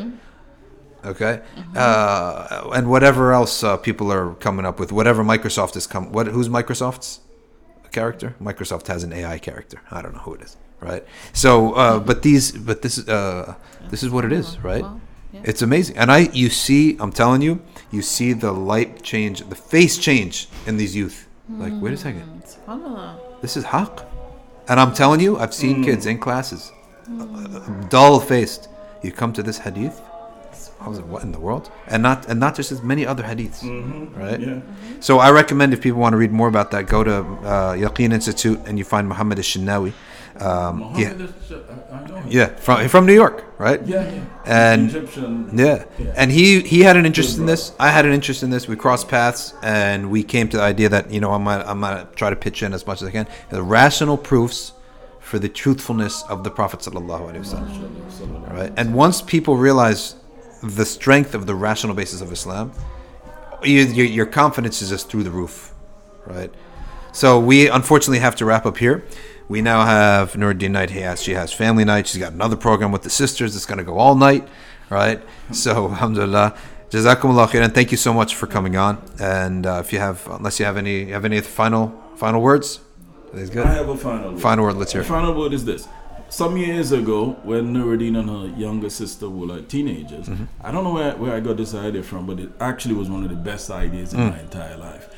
Okay, uh, and whatever else uh, people are coming up with, whatever Microsoft is come. What who's Microsoft's character? Microsoft has an AI character. I don't know who it is, right? So, uh, but these, but this, is uh, this is what it is, right? Well, yeah. It's amazing, and I, you see, I'm telling you, you see the light change, the face change in these youth. Like, wait a second, SubhanAllah. this is haq, and I'm telling you, I've seen kids in classes, dull faced. You come to this hadith. I was like, what in the world? And not and not just as many other hadiths, right? Yeah. So I recommend if people want to read more about that, go to uh, Yaqeen Institute and you find Muhammad Elshinawy. Um, yeah, Muhammad is- I I know yeah, from from New York, right? Yeah, yeah. And Egyptian. yeah, and he he had an interest in this. I had an interest in this. We crossed paths, and we came to the idea that you know I'm gonna, I'm gonna try to pitch in as much as I can the rational proofs for the truthfulness of the Prophet. Right, and once people realize the strength of the rational basis of Islam, you, your, your confidence is just through the roof, right? So we unfortunately have to wrap up here. We now have Nuriddeen Knight. He has, she has family night. She's got another program with the sisters. It's going to go all night, right? So alhamdulillah. Jazakumullah khairan. Thank you so much for coming on. And uh, if you have, unless you have any, have any final final words, that's good. I have a final word. Final word. Let's hear it. final word is this. Some years ago, when Nuriddeen and her younger sister were like teenagers, Mm-hmm. I don't know where, where I got this idea from, but it actually was one of the best ideas in Mm. my entire life.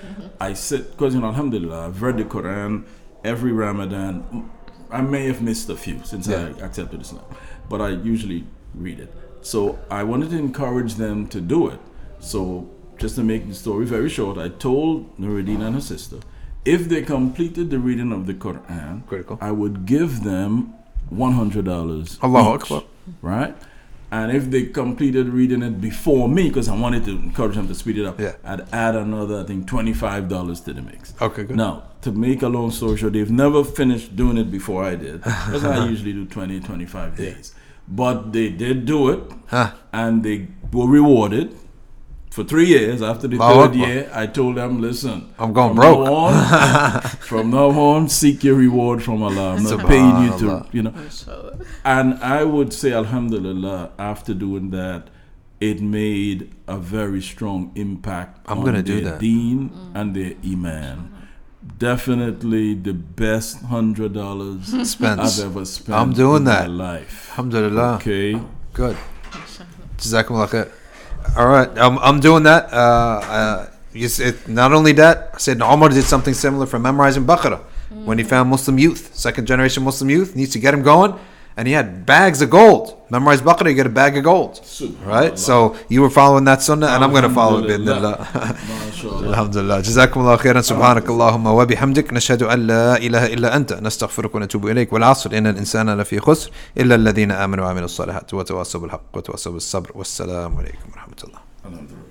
I said, because, you know, Alhamdulillah, I've read the Quran every Ramadan. I may have missed a few since Yeah. I accepted Islam, but I usually read it. So I wanted to encourage them to do it. So, just to make the story very short, I told Nuriddeen and her sister if they completed the reading of the Quran, Critical. I would give them one hundred dollars. Allahu Akbar. Right, and if they completed reading it before me, because I wanted to encourage them to speed it up, Yeah. I'd add another, I think, twenty five dollars to the mix. Okay, good. Now, to make a long story short, they've never finished doing it before I did, because I usually do 20, 25 days. But they did do it, Huh. and they were rewarded. For three years, after the Allahu third Akbar. year, I told them, listen, I'm going from broke." Now on, from now on, seek your reward from Allah. I'm not paying you to, you know. And I would say, Alhamdulillah, after doing that, it made a very strong impact I'm on gonna do their that. deen and their iman. definitely the best hundred dollars Spence. I've ever spent. I'm doing in that. My life. Alhamdulillah. Okay. Good. Jazakumullah khair. All right, I'm, I'm doing that. Uh, uh, you said, not only that, I said Omar did something similar for memorizing Baqarah when he found Muslim youth, second generation Muslim youth, needs to get him going, and he had bags of gold. Memorize Baqarah, you get a bag of gold. Right? So you were following that sunnah, and I'm going to follow it. Alhamdulillah. بإذن MashaAllah. الحمد لله جزاكم الله خيرا سبحانك اللهم وبحمدك نشهد أن لا إله إلا أنت نستغفرك ونتوب إليك والعصر إن الإنسان لفي خسر إلا الذين آمنوا وعملوا الصالحات وتواصوا بالحق وتواصوا بالصبر والسلام عليكم ورحمة الله Alhamdulillah.